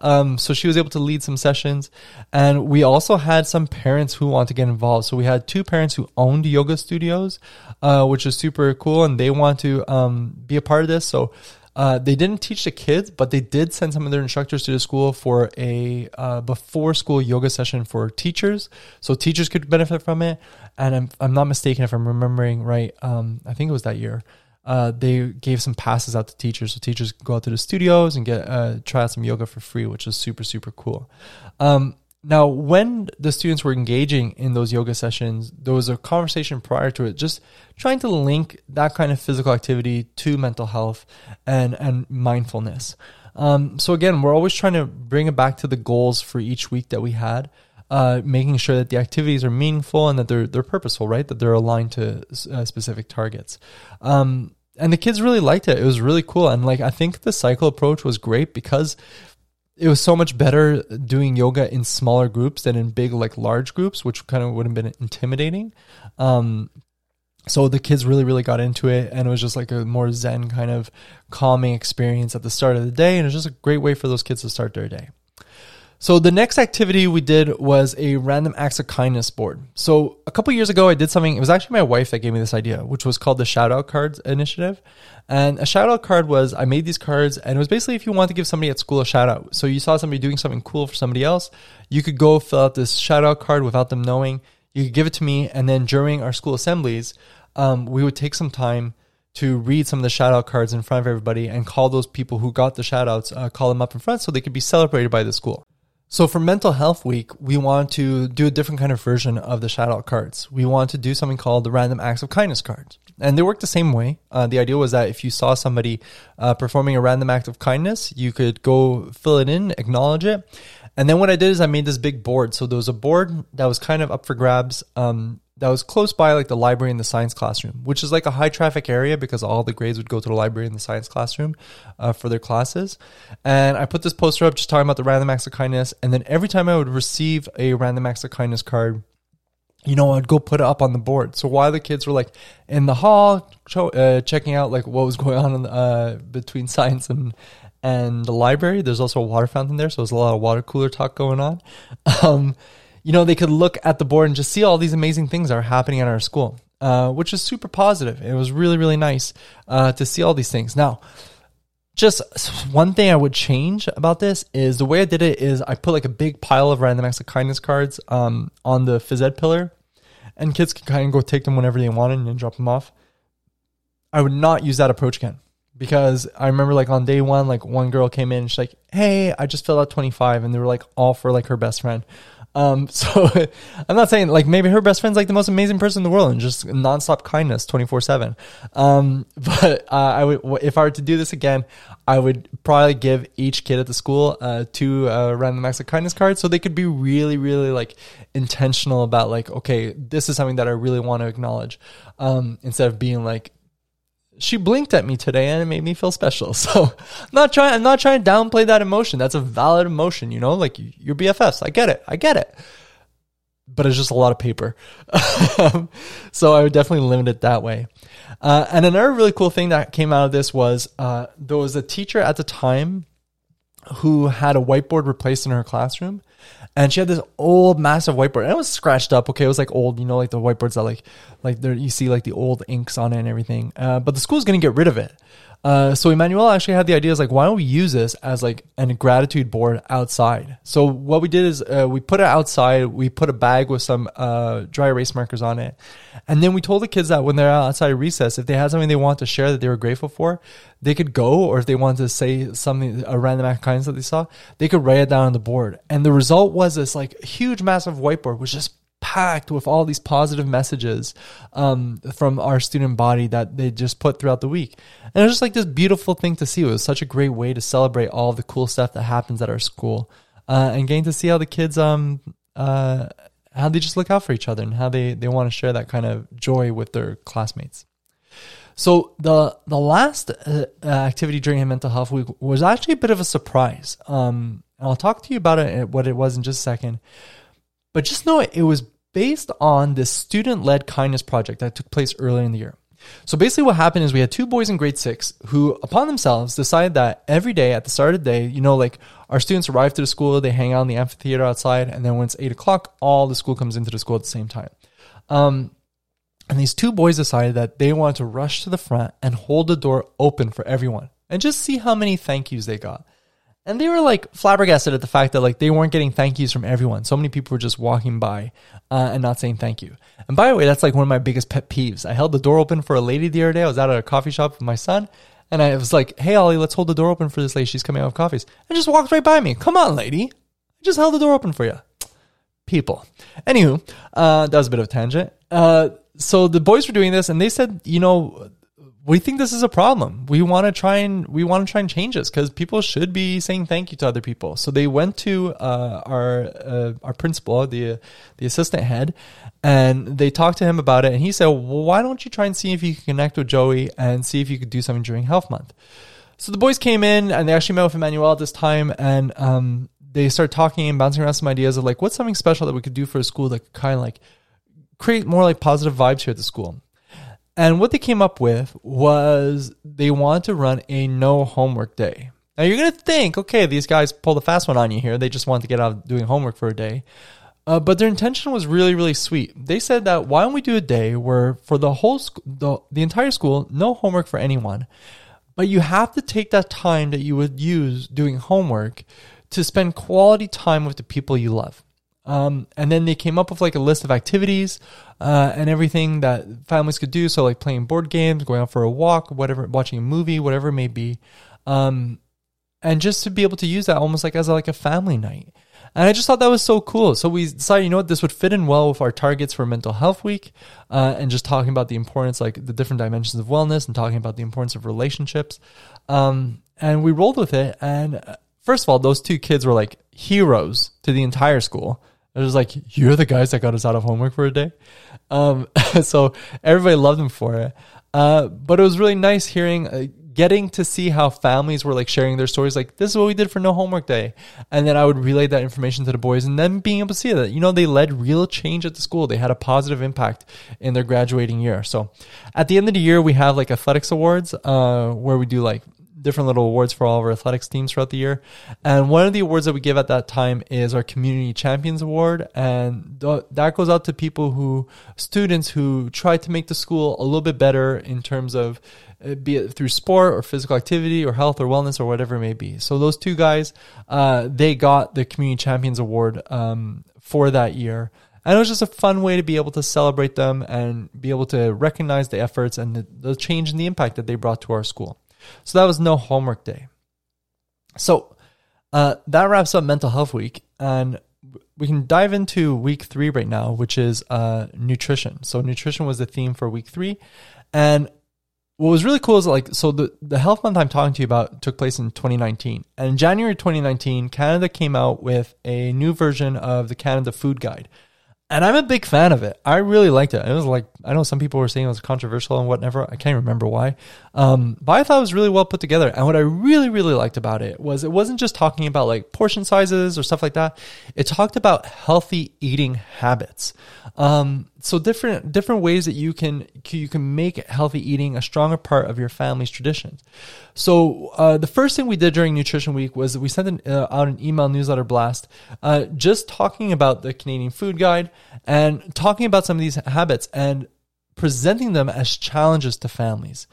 Um, so she was able to lead some sessions, and we also had some parents who want to get involved. So we had two parents who owned yoga studios, uh, which is super cool, and they want to um, be a part of this. So uh, they didn't teach the kids, but they did send some of their instructors to the school for a uh, before school yoga session for teachers, so teachers could benefit from it. And I'm I'm not mistaken if I'm remembering right. Um, I think it was that year. Uh, they gave some passes out to teachers, so teachers go out to the studios and get uh, try out some yoga for free, which is super super cool. Um, now, when the students were engaging in those yoga sessions, there was a conversation prior to it, just trying to link that kind of physical activity to mental health and, and mindfulness. Um, so again, we're always trying to bring it back to the goals for each week that we had, uh, making sure that the activities are meaningful and that they're they're purposeful, right? That they're aligned to uh, specific targets. Um, and the kids really liked it. It was really cool, and like I think the cycle approach was great because it was so much better doing yoga in smaller groups than in big like large groups which kind of would have been intimidating um, So the kids really, really got into it, and it was just like a more zen kind of calming experience at the start of the day, and it was just a great way for those kids to start their day. So the next activity we did was a random acts of kindness board. So a couple years ago, I did something. It was actually my wife that gave me this idea, which was called the shout out cards initiative. And a shout out card was I made these cards, and it was basically if you want to give somebody at school a shout out. So you saw somebody doing something cool for somebody else, you could go fill out this shout out card without them knowing. You could give it to me, and then during our school assemblies, um, we would take some time to read some of the shout out cards in front of everybody and call those people who got the shout outs, uh, call them up in front so they could be celebrated by the school. So for Mental Health Week, we want to do a different kind of version of the shout out cards. We want to do something called the Random Acts of Kindness cards. And they work the same way. Uh, the idea was that if you saw somebody uh, performing a random act of kindness, you could go fill it in, acknowledge it. And then what I did is I made this big board. So there was a board that was kind of up for grabs. Um, that was close by like the library and the science classroom, which is like a high traffic area because all the grades would go to the library and the science classroom uh, for their classes. And I put this poster up just talking about the random acts of kindness. And then every time I would receive a random acts of kindness card, you know, I'd go put it up on the board. So while the kids were like in the hall, uh, checking out like what was going on in, uh, between science and and the library, there's also a water fountain there, so there's a lot of water cooler talk going on. Um, you know, they could look at the board and just see all these amazing things that are happening at our school, uh, which is super positive. It was really, really nice uh, to see all these things. Now, just one thing I would change about this is the way I did it is I put like a big pile of random acts of kindness cards um, on the phys ed pillar, and kids can kind of go take them whenever they wanted and drop them off. I would not use that approach again because I remember like on day one, like one girl came in, she's like, "Hey, I just filled out 25," and they were like all for like her best friend. Um, so I'm not saying like maybe her best friend's like the most amazing person in the world and just nonstop kindness 24 seven. Um, but, uh, I would, if I were to do this again, I would probably give each kid at the school, uh, two, uh, random acts of kindness cards so they could be really, really like intentional about like, okay, this is something that I really want to acknowledge. Um, instead of being like, she blinked at me today and it made me feel special. So I'm not trying, I'm not trying to downplay that emotion. That's a valid emotion, you know, like your BFFs. I get it. I get it. But it's just a lot of paper. so I would definitely limit it that way. Uh, and another really cool thing that came out of this was uh, there was a teacher at the time who had a whiteboard replaced in her classroom and she had this old massive whiteboard. And it was scratched up okay? It was like old you know like the whiteboards that like like there you see like the old inks on it and everything. Uh, but the school's gonna get rid of it uh, so Emmanuel actually had the idea is like, why don't we use this as like an gratitude board outside? So what we did is uh, we put it outside. We put a bag with some uh, dry erase markers on it, and then we told the kids that when they're outside recess, if they had something they want to share that they were grateful for, they could go, or if they wanted to say something a random act of kindness that they saw, they could write it down on the board. And the result was this like huge, massive whiteboard, which just packed with all these positive messages um, from our student body that they just put throughout the week. And it was just like this beautiful thing to see. It was such a great way to celebrate all the cool stuff that happens at our school uh, and getting to see how the kids, um, uh, how they just look out for each other and how they, they want to share that kind of joy with their classmates. So the the last uh, activity during mental health week was actually a bit of a surprise. Um, and I'll talk to you about it what it was in just a second. But just know it, it was based on this student led kindness project that took place earlier in the year. So basically, what happened is we had two boys in grade six who, upon themselves, decided that every day at the start of the day, you know, like our students arrive to the school, they hang out in the amphitheater outside, and then when it's eight o'clock, all the school comes into the school at the same time. Um, and these two boys decided that they wanted to rush to the front and hold the door open for everyone and just see how many thank yous they got. And they were like flabbergasted at the fact that like they weren't getting thank yous from everyone. So many people were just walking by uh, and not saying thank you. And by the way, that's like one of my biggest pet peeves. I held the door open for a lady the other day. I was out at a coffee shop with my son, and I was like, "Hey, Ollie, let's hold the door open for this lady. She's coming out of coffees." And just walked right by me. Come on, lady. I just held the door open for you. People. Anywho, uh, that was a bit of a tangent. Uh, so the boys were doing this, and they said, you know, we think this is a problem. We want to try and we want to try and change this because people should be saying thank you to other people. So they went to uh, our uh, our principal, the the assistant head, and they talked to him about it. And he said, well, "Why don't you try and see if you can connect with Joey and see if you could do something during Health Month?" So the boys came in and they actually met with Emmanuel at this time, and um, they started talking and bouncing around some ideas of like what's something special that we could do for a school that could kind of like create more like positive vibes here at the school. And what they came up with was they wanted to run a no homework day. Now you're going to think, okay, these guys pulled a fast one on you here. They just want to get out of doing homework for a day. Uh, but their intention was really, really sweet. They said that why don't we do a day where for the whole the, the entire school, no homework for anyone, but you have to take that time that you would use doing homework to spend quality time with the people you love. Um, and then they came up with like a list of activities uh, and everything that families could do. So like playing board games, going out for a walk, whatever, watching a movie, whatever it may be, um, and just to be able to use that almost like as a, like a family night. And I just thought that was so cool. So we decided, you know what, this would fit in well with our targets for Mental Health Week, uh, and just talking about the importance, like the different dimensions of wellness, and talking about the importance of relationships. Um, and we rolled with it. And uh, first of all, those two kids were like heroes to the entire school. It was like, you're the guys that got us out of homework for a day. Um, so everybody loved them for it. Uh, but it was really nice hearing, uh, getting to see how families were like sharing their stories. Like, this is what we did for no homework day. And then I would relay that information to the boys and then being able to see that, you know, they led real change at the school. They had a positive impact in their graduating year. So at the end of the year, we have like athletics awards, uh, where we do like different little awards for all of our athletics teams throughout the year. And one of the awards that we give at that time is our Community Champions Award. And th- that goes out to people who, students who try to make the school a little bit better in terms of uh, be it through sport or physical activity or health or wellness or whatever it may be. So those two guys, uh, they got the Community Champions Award um, for that year. And it was just a fun way to be able to celebrate them and be able to recognize the efforts and the, the change and the impact that they brought to our school. So that was no homework day. So uh, that wraps up Mental Health Week, and we can dive into week three right now, which is uh, nutrition. So nutrition was the theme for week three, and what was really cool is like so the the health month I'm talking to you about took place in 2019, and in January 2019, Canada came out with a new version of the Canada Food Guide and I'm a big fan of it. I really liked it. It was like I know some people were saying it was controversial and whatever. I can't remember why, um, but I thought it was really well put together. And what I really really liked about it was it wasn't just talking about like portion sizes or stuff like that. It talked about healthy eating habits. Um, so different different ways that you can you can make healthy eating a stronger part of your family's traditions. So uh, the first thing we did during Nutrition Week was we sent an, uh, out an email newsletter blast, uh, just talking about the Canadian Food Guide and talking about some of these habits and presenting them as challenges to families.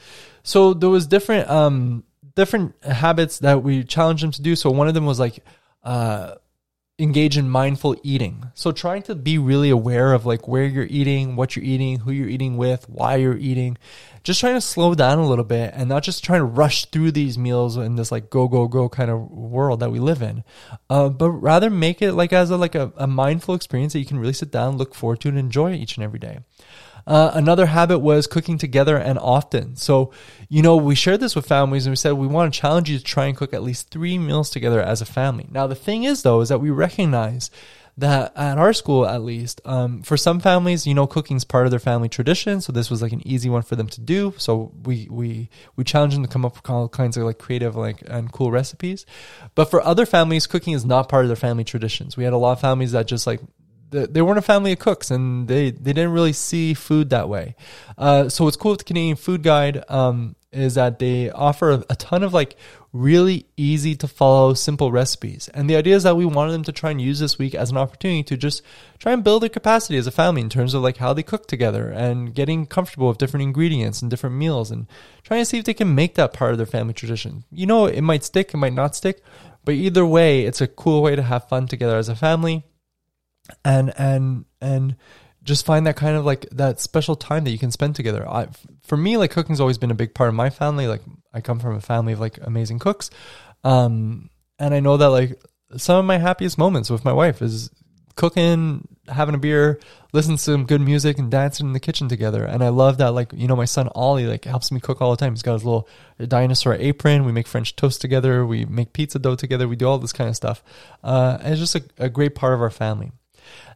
So there was different um, different habits that we challenged them to do. So one of them was like uh, engage in mindful eating. So trying to be really aware of like where you're eating, what you're eating, who you're eating with, why you're eating. Just trying to slow down a little bit and not just trying to rush through these meals in this like go go go kind of world that we live in, uh, but rather make it like as a like a, a mindful experience that you can really sit down, look forward to, and enjoy each and every day. Uh, another habit was cooking together and often. So, you know, we shared this with families and we said we want to challenge you to try and cook at least three meals together as a family. Now, the thing is, though, is that we recognize that at our school, at least, um, for some families, you know, cooking is part of their family tradition. So this was like an easy one for them to do. So we we we challenged them to come up with all kinds of like creative like and cool recipes. But for other families, cooking is not part of their family traditions. We had a lot of families that just like they weren't a family of cooks and they, they didn't really see food that way. Uh, so what's cool with the Canadian Food Guide um, is that they offer a, a, ton of like really easy to follow simple recipes. And the idea is that we wanted them to try and use this week as an opportunity to just try and build their capacity as a family in terms of like how they cook together and getting comfortable with different ingredients and different meals and trying to see if they can make that part of their family tradition. You know, it might stick, it might not stick, but either way, it's a cool way to have fun together as a family and and and just find that kind of like that special time that you can spend together. I, for me, like cooking's always been a big part of my family. Like I come from a family of like amazing cooks, um, and I know that like some of my happiest moments with my wife is cooking, having a beer, listening to some good music, and dancing in the kitchen together. And I love that, like you know, my son Ollie like helps me cook all the time. He's got his little dinosaur apron. We make French toast together. We make pizza dough together. We do all this kind of stuff. Uh, it's just a, a great part of our family.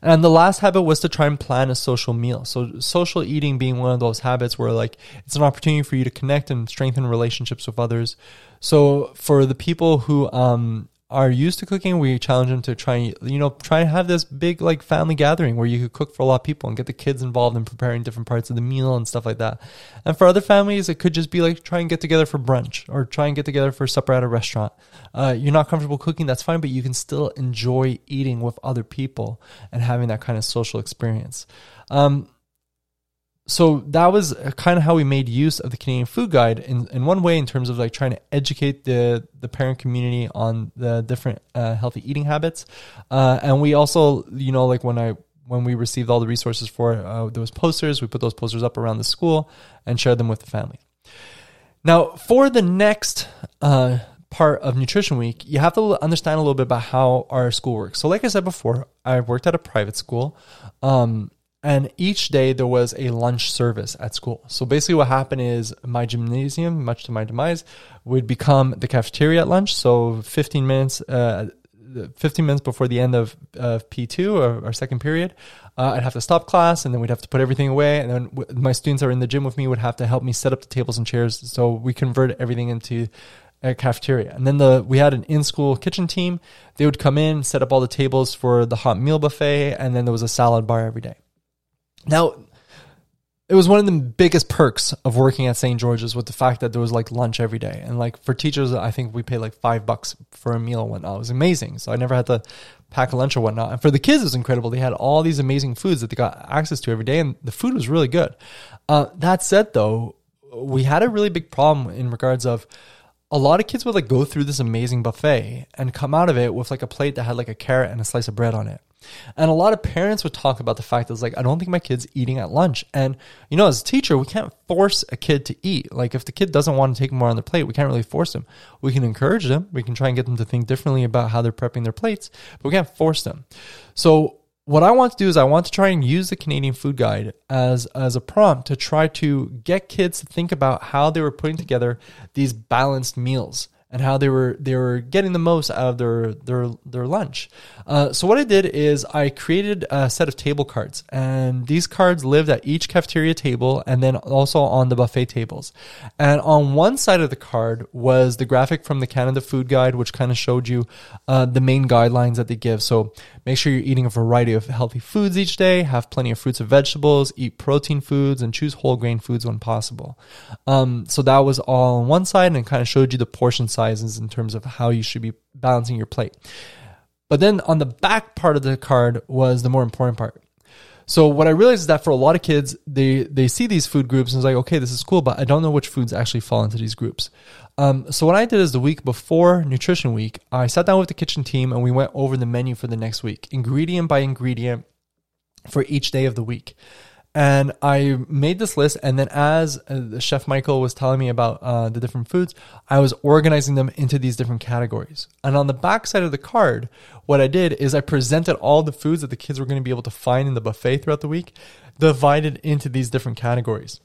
And the last habit was to try and plan a social meal. So social eating being one of those habits where like it's an opportunity for you to connect and strengthen relationships with others. So for the people who um, are used to cooking, we challenge them to try and you know try and have this big like family gathering where you could cook for a lot of people and get the kids involved in preparing different parts of the meal and stuff like that. And for other families, it could just be like try and get together for brunch or try and get together for supper at a restaurant. Uh, you're not comfortable cooking, that's fine, but you can still enjoy eating with other people and having that kind of social experience. Um, so that was kind of how we made use of the Canadian Food Guide in, in one way, in terms of like trying to educate the the parent community on the different uh, healthy eating habits, uh, and we also, you know, like when I when we received all the resources for uh, those posters, we put those posters up around the school and shared them with the family. Now, for the next uh, part of Nutrition Week, you have to understand a little bit about how our school works. So, like I said before, I worked at a private school. Um, and each day there was a lunch service at school. So basically, what happened is my gymnasium, much to my demise, would become the cafeteria at lunch. So 15 minutes, uh, 15 minutes before the end of, of P2 or our second period, uh, I'd have to stop class and then we'd have to put everything away. And then w- my students that are in the gym with me would have to help me set up the tables and chairs. So we converted everything into a cafeteria. And then the we had an in-school kitchen team. They would come in, set up all the tables for the hot meal buffet, and then there was a salad bar every day. Now, it was one of the biggest perks of working at St. George's with the fact that there was like lunch every day. And like for teachers, I think we paid like five bucks for a meal and whatnot. It was amazing. So I never had to pack a lunch or whatnot. And for the kids, it was incredible. They had all these amazing foods that they got access to every day, and the food was really good. Uh, that said, though, we had a really big problem in regards of a lot of kids would like go through this amazing buffet and come out of it with like a plate that had like a carrot and a slice of bread on it. And a lot of parents would talk about the fact that it's like, I don't think my kid's eating at lunch. And, you know, as a teacher, we can't force a kid to eat. Like, if the kid doesn't want to take more on their plate, we can't really force them. We can encourage them. We can try and get them to think differently about how they're prepping their plates, but we can't force them. So, what I want to do is I want to try and use the Canadian Food Guide as as a prompt to try to get kids to think about how they were putting together these balanced meals and how they were they were getting the most out of their their their lunch. Uh, so what I did is I created a set of table cards, and these cards lived at each cafeteria table, and then also on the buffet tables. And on one side of the card was the graphic from the Canada Food Guide, which kind of showed you uh, the main guidelines that they give. So make sure you're eating a variety of healthy foods each day, have plenty of fruits and vegetables, eat protein foods, and choose whole grain foods when possible. Um, so that was all on one side, and kind of showed you the portion sizes in terms of how you should be balancing your plate. But then on the back part of the card was the more important part. So what I realized is that for a lot of kids, they they see these food groups and it's like, okay, this is cool, but I don't know which foods actually fall into these groups. Um, so what I did is the week before nutrition week, I sat down with the kitchen team and we went over the menu for the next week, ingredient by ingredient, for each day of the week. And I made this list, and then as uh, Chef Michael was telling me about uh, the different foods, I was organizing them into these different categories. And on the back side of the card, what I did is I presented all the foods that the kids were going to be able to find in the buffet throughout the week, divided into these different categories.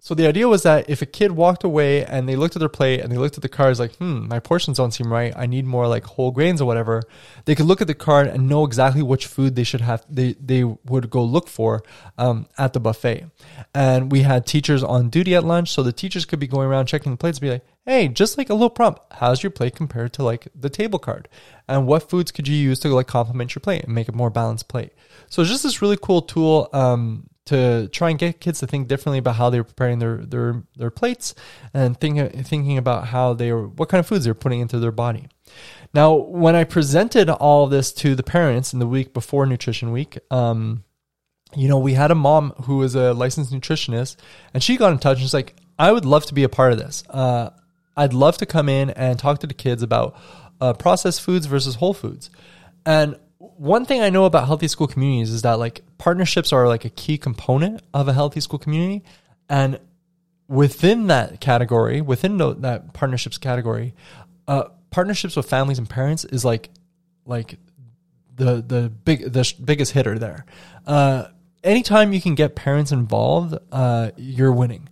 So the idea was that if a kid walked away and they looked at their plate and they looked at the cards like, hmm, my portions don't seem right. I need more like whole grains or whatever. They could look at the card and know exactly which food they should have. They they would go look for um, at the buffet. And we had teachers on duty at lunch, so the teachers could be going around checking the plates, and be like, hey, just like a little prompt, how's your plate compared to like the table card? And what foods could you use to like complement your plate and make a more balanced plate? So it's just this really cool tool um, to try and get kids to think differently about how they're preparing their their their plates and think, thinking about how they were what kind of foods they're putting into their body. Now, when I presented all this to the parents in the week before Nutrition Week, um, you know, we had a mom who was a licensed nutritionist, and she got in touch and was like, "I would love to be a part of this. Uh, I'd love to come in and talk to the kids about uh, processed foods versus whole foods." And one thing I know about healthy school communities is that like partnerships are like a key component of a healthy school community. And within that category, within that partnerships category, uh, partnerships with families and parents is like, like the, the big, the biggest hitter there. Uh, anytime you can get parents involved, uh, you're winning.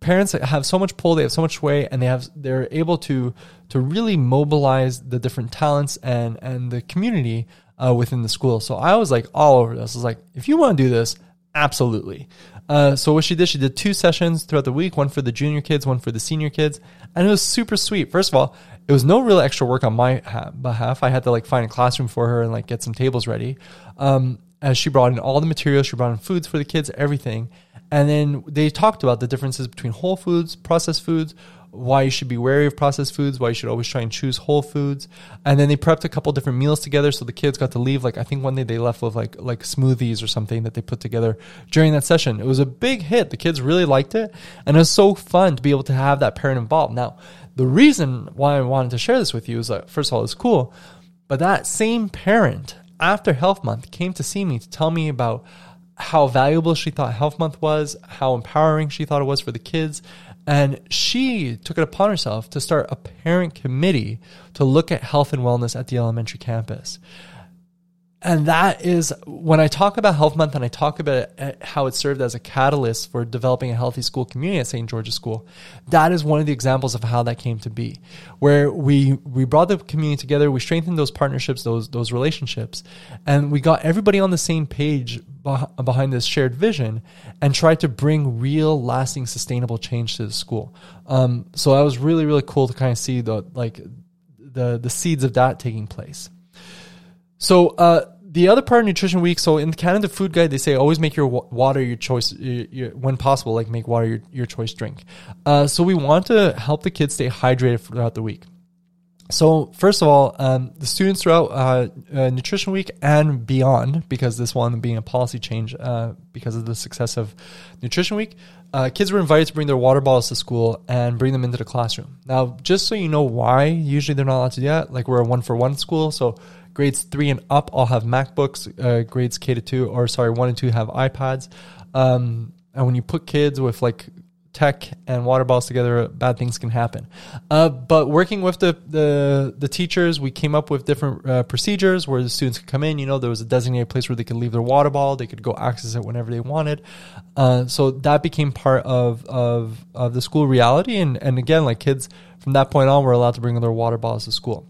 Parents have so much pull, they have so much sway, and they have they're able to to really mobilize the different talents and and the community uh, within the school. So I was like all over this. I was like, if you want to do this, Absolutely. Uh, so what she did, she did two sessions throughout the week, one for the junior kids, one for the senior kids, and it was super sweet. First of all, it was no real extra work on my ha- behalf. I had to like find a classroom for her and like get some tables ready. Um, as she brought in all the materials, she brought in foods for the kids, everything, and then they talked about the differences between whole foods, processed foods, why you should be wary of processed foods, why you should always try and choose whole foods. And then they prepped a couple different meals together so the kids got to leave like I think one day they left with like like smoothies or something that they put together during that session. It was a big hit. The kids really liked it and it was so fun to be able to have that parent involved. Now, the reason why I wanted to share this with you is that first of all it's cool, but that same parent after Health Month came to see me to tell me about how valuable she thought Health Month was, how empowering she thought it was for the kids, and she took it upon herself to start a parent committee to look at health and wellness at the elementary campus. And that is when I talk about Health Month and I talk about how it served as a catalyst for developing a healthy school community at St. George's School. That is one of the examples of how that came to be, where we we brought the community together, we strengthened those partnerships, those those relationships, and we got everybody on the same page behind this shared vision and tried to bring real, lasting, sustainable change to the school. Um, so that was really really cool to kind of see the like the the seeds of that taking place. So uh, the other part of Nutrition Week, so in the Canada Food Guide, they say always make your water your choice your, your, when possible. Like make water your, your choice drink. Uh, so we want to help the kids stay hydrated throughout the week. So first of all, um, the students throughout uh, uh, Nutrition Week and beyond, because this one being a policy change uh, because of the success of Nutrition Week, uh, kids were invited to bring their water bottles to school and bring them into the classroom. Now, just so you know why, usually they're not allowed to do that. Like we're a one for one school, so Grades three and up all have MacBooks. Uh, grades K to two, or sorry, one and two have iPads. Um, and when you put kids with like tech and water bottles together, bad things can happen. Uh, but working with the, the, the teachers, we came up with different uh, procedures where the students could come in. You know, there was a designated place where they could leave their water bottle. They could go access it whenever they wanted. Uh, so that became part of, of, of the school reality. And, and again, like kids from that point on were allowed to bring their water bottles to school.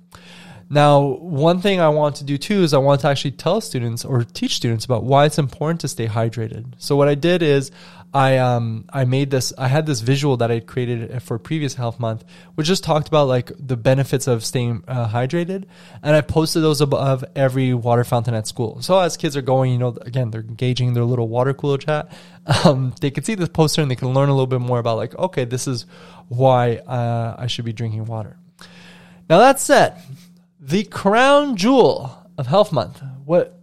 Now, one thing I want to do too is I want to actually tell students or teach students about why it's important to stay hydrated. So what I did is I um I made this I had this visual that I created for previous health month which just talked about like the benefits of staying uh, hydrated and I posted those above every water fountain at school. So as kids are going, you know, again they're engaging their little water cooler chat. Um, they can see this poster and they can learn a little bit more about like okay this is why uh, I should be drinking water. Now that said, the crown jewel of Health Month, what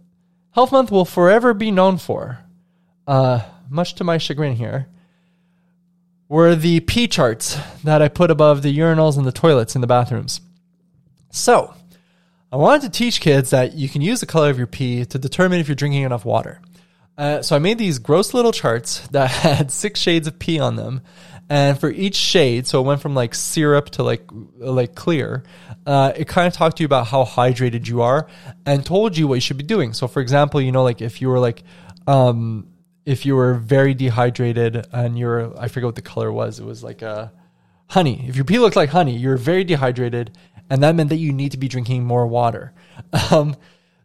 Health Month will forever be known for, uh, much to my chagrin here, were the pee charts that I put above the urinals and the toilets in the bathrooms. So, I wanted to teach kids that you can use the color of your pee to determine if you're drinking enough water. Uh, so I made these gross little charts that had six shades of pee on them, and for each shade, so it went from like syrup to like like clear. Uh, it kind of talked to you about how hydrated you are and told you what you should be doing. So, for example, you know, like if you were like, um, if you were very dehydrated and you're, I forget what the color was. It was like a honey. If your pee looked like honey, you're very dehydrated, and that meant that you need to be drinking more water. Um,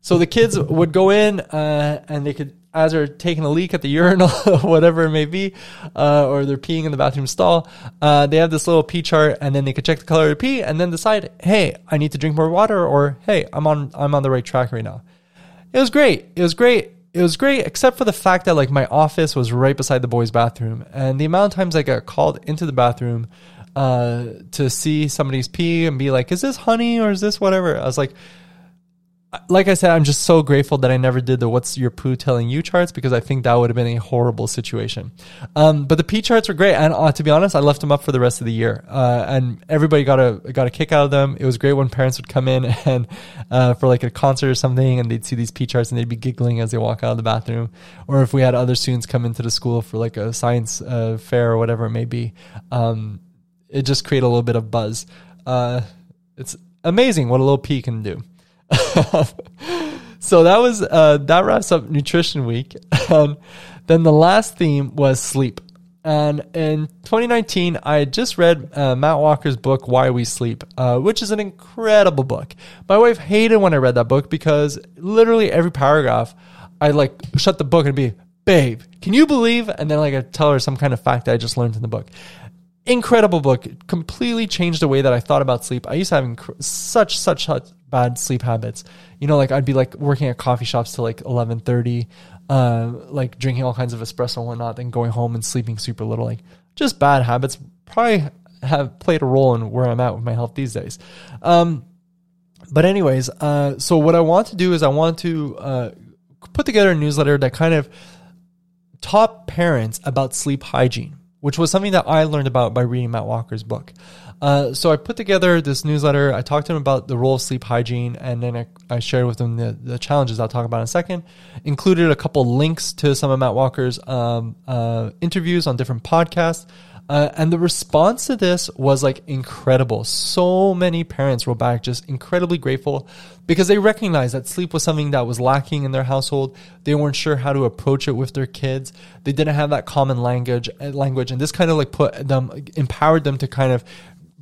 so the kids would go in uh, and they could as they're taking a leak at the urinal, whatever it may be, uh, or they're peeing in the bathroom stall, uh, they have this little pee chart, and then they can check the color of the pee, and then decide, hey, I need to drink more water, or hey, I'm on I'm on the right track right now. It was great. It was great. It was great, except for the fact that like my office was right beside the boys' bathroom, and the amount of times I got called into the bathroom uh, to see somebody's pee and be like, "Is this honey or is this whatever?" I was like like I said, I'm just so grateful that I never did the "What's your poo telling you" charts because I think that would have been a horrible situation. Um, but the pee charts were great, and uh, to be honest, I left them up for the rest of the year, uh, and everybody got a got a kick out of them. It was great when parents would come in and uh, for like a concert or something, and they'd see these pee charts and they'd be giggling as they walk out of the bathroom, or if we had other students come into the school for like a science uh, fair or whatever it may be, um, it just created a little bit of buzz. Uh, it's amazing what a little P can do. so that was uh, that wraps up nutrition week. And then the last theme was sleep. And in 2019, I had just read uh, Matt Walker's book, Why We Sleep, uh, which is an incredible book. My wife hated when I read that book because literally every paragraph, I like shut the book and be, babe, can you believe? And then like I tell her some kind of fact I just learned in the book. Incredible book. Completely changed the way that I thought about sleep. I used to have inc- such, such, such bad sleep habits. You know, like I'd be like working at coffee shops till like 1130, uh, like drinking all kinds of espresso and whatnot, then going home and sleeping super little. Like just bad habits. Probably have played a role in where I'm at with my health these days. Um, but anyways, uh, so what I want to do is I want to uh, put together a newsletter that kind of taught parents about sleep hygiene, which was something that I learned about by reading Matt Walker's book. Uh, so I put together this newsletter. I talked to him about the role of sleep hygiene, and then I, I shared with him the, the challenges I'll talk about in a second. Included a couple links to some of Matt Walker's um, uh, interviews on different podcasts. Uh, and the response to this was like incredible. So many parents wrote back just incredibly grateful because they recognized that sleep was something that was lacking in their household. They weren't sure how to approach it with their kids. They didn't have that common language, language, and this kind of like put them, empowered them to kind of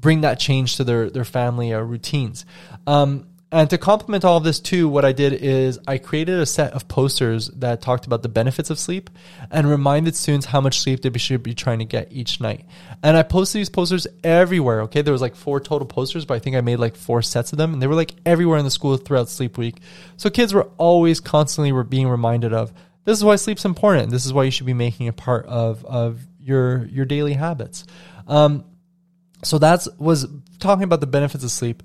bring that change to their their family or routines. Um, and to complement all of this too, what I did is I created a set of posters that talked about the benefits of sleep and reminded students how much sleep they should be trying to get each night. And I posted these posters everywhere. Okay. There was like four total posters, but I think I made like four sets of them and they were like everywhere in the school throughout sleep week. So kids were always constantly were being reminded of this is why sleep's important. This is why you should be making a part of, of your, your daily habits. Um, so that's was talking about the benefits of sleep.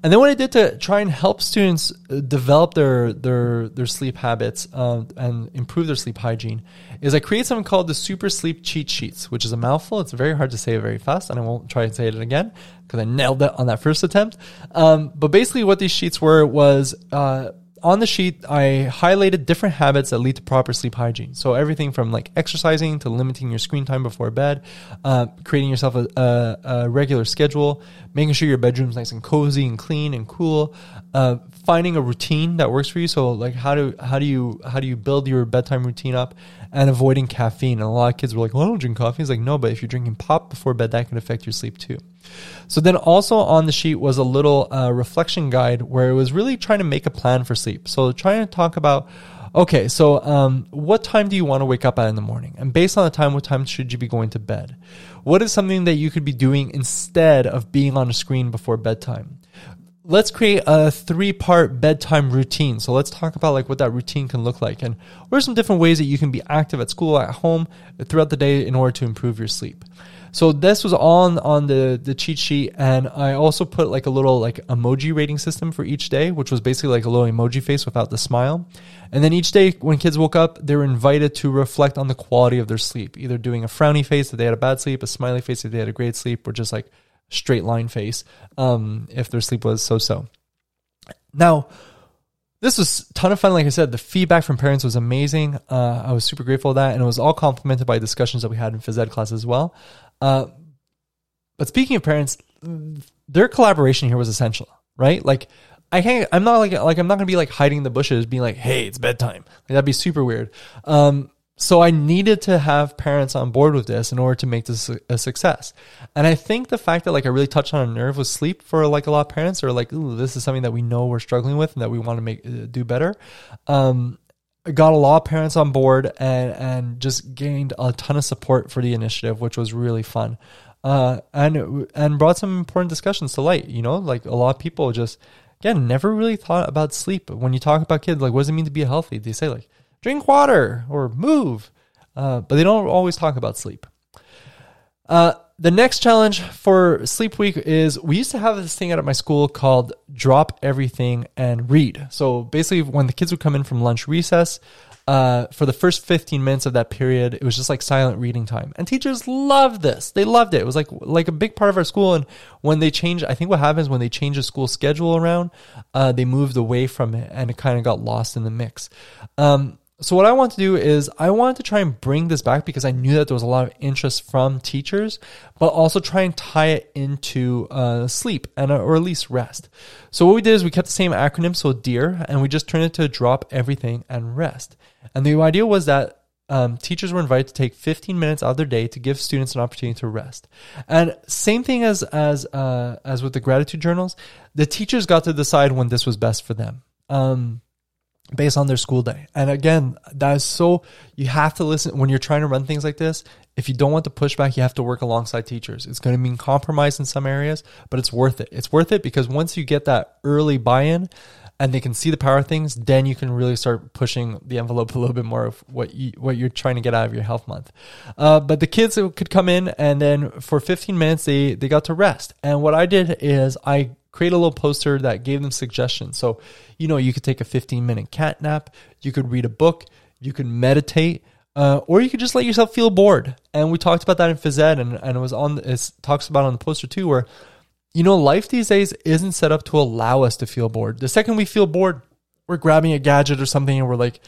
And then what I did to try and help students uh, develop their their their sleep habits um, and improve their sleep hygiene is I create something called the Super Sleep Cheat Sheets, which is a mouthful. It's very hard to say very fast, and I won't try and say it again because I nailed it on that first attempt. Um, but basically, what these sheets were was uh, on the sheet, I highlighted different habits that lead to proper sleep hygiene. So everything from like exercising to limiting your screen time before bed, uh, creating yourself a, a, a, regular schedule, making sure your bedroom's nice and cozy and clean and cool, uh, finding a routine that works for you. So like how do how do you how do you build your bedtime routine up, and avoiding caffeine. And a lot of kids were like, "Well, I don't drink coffee." It's like, no, but if you're drinking pop before bed, that can affect your sleep too. So then also on the sheet was a little uh, reflection guide where it was really trying to make a plan for sleep. So trying to talk about Okay, so um, what time do you want to wake up at in the morning? And based on the time, what time should you be going to bed? What is something that you could be doing instead of being on a screen before bedtime? let's create a three part bedtime routine. So let's talk about like what that routine can look like and what are some different ways that you can be active at school, at home, throughout the day in order to improve your sleep. So this was on on the the cheat sheet, and I also put like a little like emoji rating system for each day, which was basically like a little emoji face without the smile. And then each day when kids woke up, they were invited to reflect on the quality of their sleep, either doing a frowny face that they had a bad sleep, a smiley face that they had a great sleep, or just like straight line face um, if their sleep was so so. Now, this was a ton of fun. Like I said, the feedback from parents was amazing. Uh, I was super grateful for that, and it was all complemented by discussions that we had in phys ed class as well. Uh, but speaking of parents, their collaboration here was essential, right? Like I can't. I'm not like like I'm not gonna be like hiding in the bushes, being like, "Hey, it's bedtime." Like, that'd be super weird. Um, so I needed to have parents on board with this in order to make this a success. And I think the fact that like I really touched on a nerve with sleep for like a lot of parents are like, ooh, this is something that we know we're struggling with and that we want to make uh, do better. Um, got a lot of parents on board and and just gained a ton of support for the initiative, which was really fun. Uh, and and brought some important discussions to light. You know, like a lot of people just again never really thought about sleep. When you talk about kids, like what does it mean to be healthy? They say like drink water or move. Uh, but they don't always talk about sleep. Uh, the next challenge for Sleep Week is we used to have this thing out at my school called Drop Everything and Read. So basically, when the kids would come in from lunch recess, uh, for the first 15 minutes of that period, it was just like silent reading time. And teachers loved this. They loved it. It was like, like a big part of our school. And when they changed, I think what happens when they change the school schedule around, uh, they moved away from it and it kind of got lost in the mix. Um, so what I want to do is I wanted to try and bring this back because I knew that there was a lot of interest from teachers, but also try and tie it into uh, sleep and or at least rest. So what we did is we kept the same acronym, so DEAR, and we just turned it to drop everything and rest. And the idea was that um, teachers were invited to take 15 minutes out of their day to give students an opportunity to rest. And same thing as as uh, as with the gratitude journals, the teachers got to decide when this was best for them. Um, based on their school day. And again, that is so you have to listen when you're trying to run things like this. If you don't want the pushback, you have to work alongside teachers. It's going to mean compromise in some areas, but it's worth it. It's worth it because once you get that early buy-in and they can see the power of things, then you can really start pushing the envelope a little bit more of what you what you're trying to get out of your health month. Uh, but the kids could come in and then for 15 minutes they they got to rest. And what I did is I create a little poster that gave them suggestions. So, you know, you could take a 15 minute cat nap, you could read a book, you could meditate, uh, or you could just let yourself feel bored. And we talked about that in phys ed, and, and it was on, it talks about on the poster too, where, you know, life these days isn't set up to allow us to feel bored. The second we feel bored, we're grabbing a gadget or something and we're like,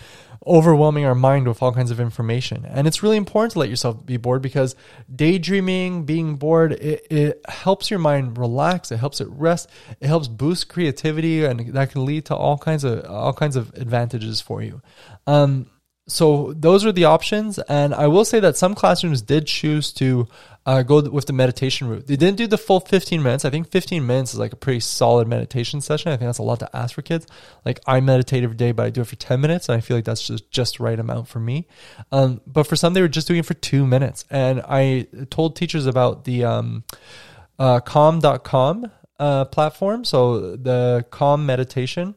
overwhelming our mind with all kinds of information. And it's really important to let yourself be bored because daydreaming, being bored, it, it helps your mind relax. It helps it rest. It helps boost creativity, and that can lead to all kinds of all kinds of advantages for you. Um, so those are the options. And i will say that some classrooms did choose to uh, go with the meditation route. They didn't do the full 15 minutes. I think 15 minutes is like a pretty solid meditation session. I think that's a lot to ask for kids. Like i meditate every day but i do it for 10 minutes and i feel like that's just just right amount for me. Um, but for some they were just doing it for two minutes. And i told teachers about the um, uh, calm.com uh, platform so the calm meditation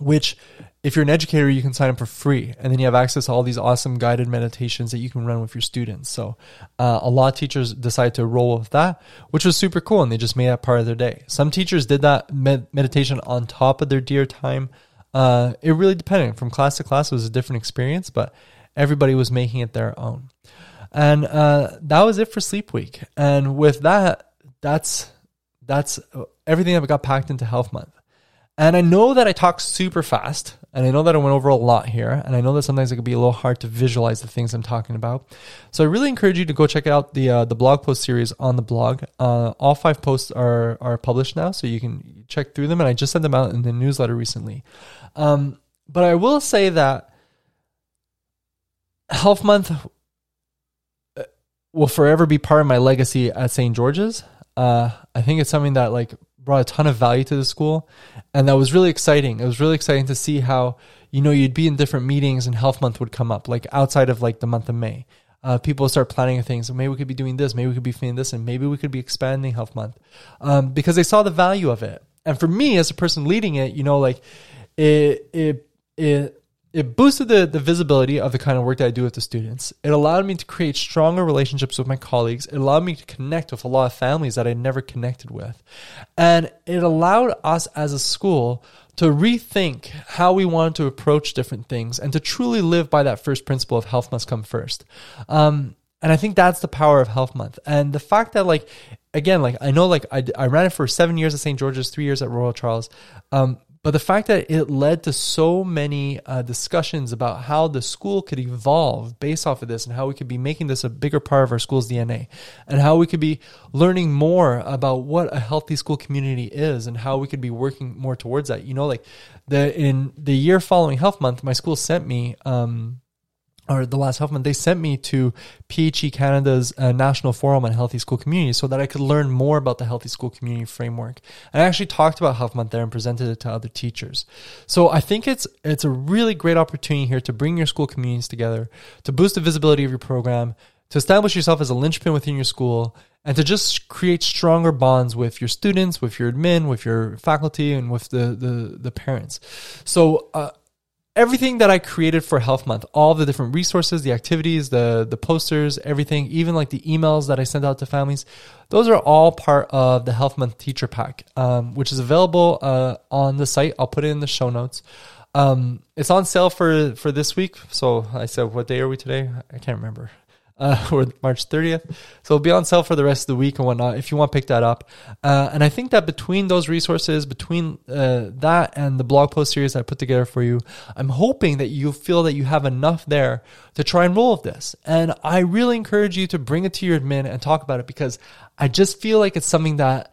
which if you're an educator, you can sign up for free, and then you have access to all these awesome guided meditations that you can run with your students. So, uh, a lot of teachers decide to roll with that, which was super cool, and they just made that part of their day. Some teachers did that med- meditation on top of their dear time. Uh, it really depended from class to class. It was a different experience, but everybody was making it their own. And uh, that was it for Sleep Week. And with that, that's that's everything that got packed into Health Month. And I know that I talk super fast, and I know that I went over a lot here, and I know that sometimes it can be a little hard to visualize the things I'm talking about. So I really encourage you to go check out the uh, the blog post series on the blog. Uh, all five posts are are published now, so you can check through them. And I just sent them out in the newsletter recently. Um, but I will say that Health Month uh, will forever be part of my legacy at St. George's. Uh, I think it's something that like brought a ton of value to the school and that was really exciting. It was really exciting to see how you know you'd be in different meetings and health month would come up like outside of like the month of may. Uh, people start planning things maybe we could be doing this maybe we could be doing this and maybe we could be expanding health month. Um, because they saw the value of it. And for me as a person leading it you know like it it it it boosted the, the visibility of the kind of work that I do with the students. It allowed me to create stronger relationships with my colleagues. It allowed me to connect with a lot of families that I never connected with. And it allowed us as a school to rethink how we wanted to approach different things and to truly live by that first principle of health must come first. Um, and I think that's the power of Health Month. And the fact that, like, again, like, I know, like, I, I ran it for seven years at St. George's, three years at Royal Charles. Um, but the fact that it led to so many uh, discussions about how the school could evolve based off of this and how we could be making this a bigger part of our school's DNA and how we could be learning more about what a healthy school community is and how we could be working more towards that. You know, like the in the year following Health Month, my school sent me um, or the last Month, they sent me to PHE Canada's uh, National Forum on Healthy School Communities so that I could learn more about the Healthy School Community Framework. And I actually talked about Month there and presented it to other teachers. So I think it's it's a really great opportunity here to bring your school communities together, to boost the visibility of your program, to establish yourself as a linchpin within your school, and to just create stronger bonds with your students, with your admin, with your faculty, and with the the, the parents. So uh, everything that I created for Health Month, all the different resources, the activities, the the posters, everything, even like the emails that I sent out to families, those are all part of the Health Month Teacher Pack, um, which is available uh, on the site. I'll put it in the show notes. Um, it's on sale for for this week. So I said, what day are we today? I can't remember uh, or March 30th. So it'll be on sale for the rest of the week and whatnot if you want to pick that up. Uh, and I think that between those resources, between uh, that and the blog post series I put together for you, I'm hoping that you feel that you have enough there to try and roll with this. And I really encourage you to bring it to your admin and talk about it because I just feel like it's something that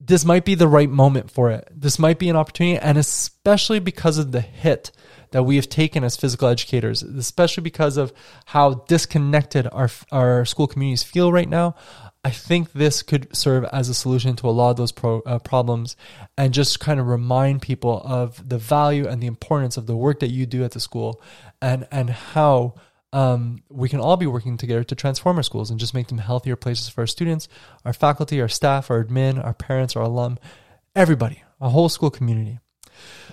this might be the right moment for it. This might be an opportunity, and especially because of the hit that we have taken as physical educators, especially because of how disconnected our, our school communities feel right now. I think this could serve as a solution to a lot of those pro, uh, problems and just kind of remind people of the value and the importance of the work that you do at the school and, and how um, we can all be working together to transform our schools and just make them healthier places for our students, our faculty, our staff, our admin, our parents, our alum, everybody, a whole school community.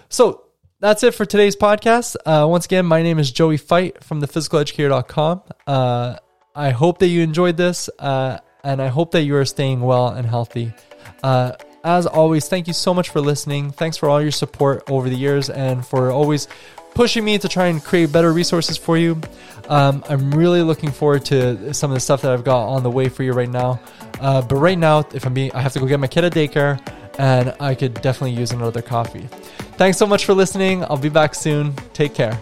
So that's it for today's podcast. Uh, once again, my name is Joey Feith from thephysicaleducator.com. Uh, I hope that you enjoyed this. Uh, and I hope that you are staying well and healthy. Uh, as always, thank you so much for listening. Thanks for all your support over the years and for always pushing me to try and create better resources for you. Um, I'm really looking forward to some of the stuff that I've got on the way for you right now. Uh, but right now, if I'm being, I have to go get my kid at daycare, and I could definitely use another coffee. Thanks so much for listening. I'll be back soon. Take care.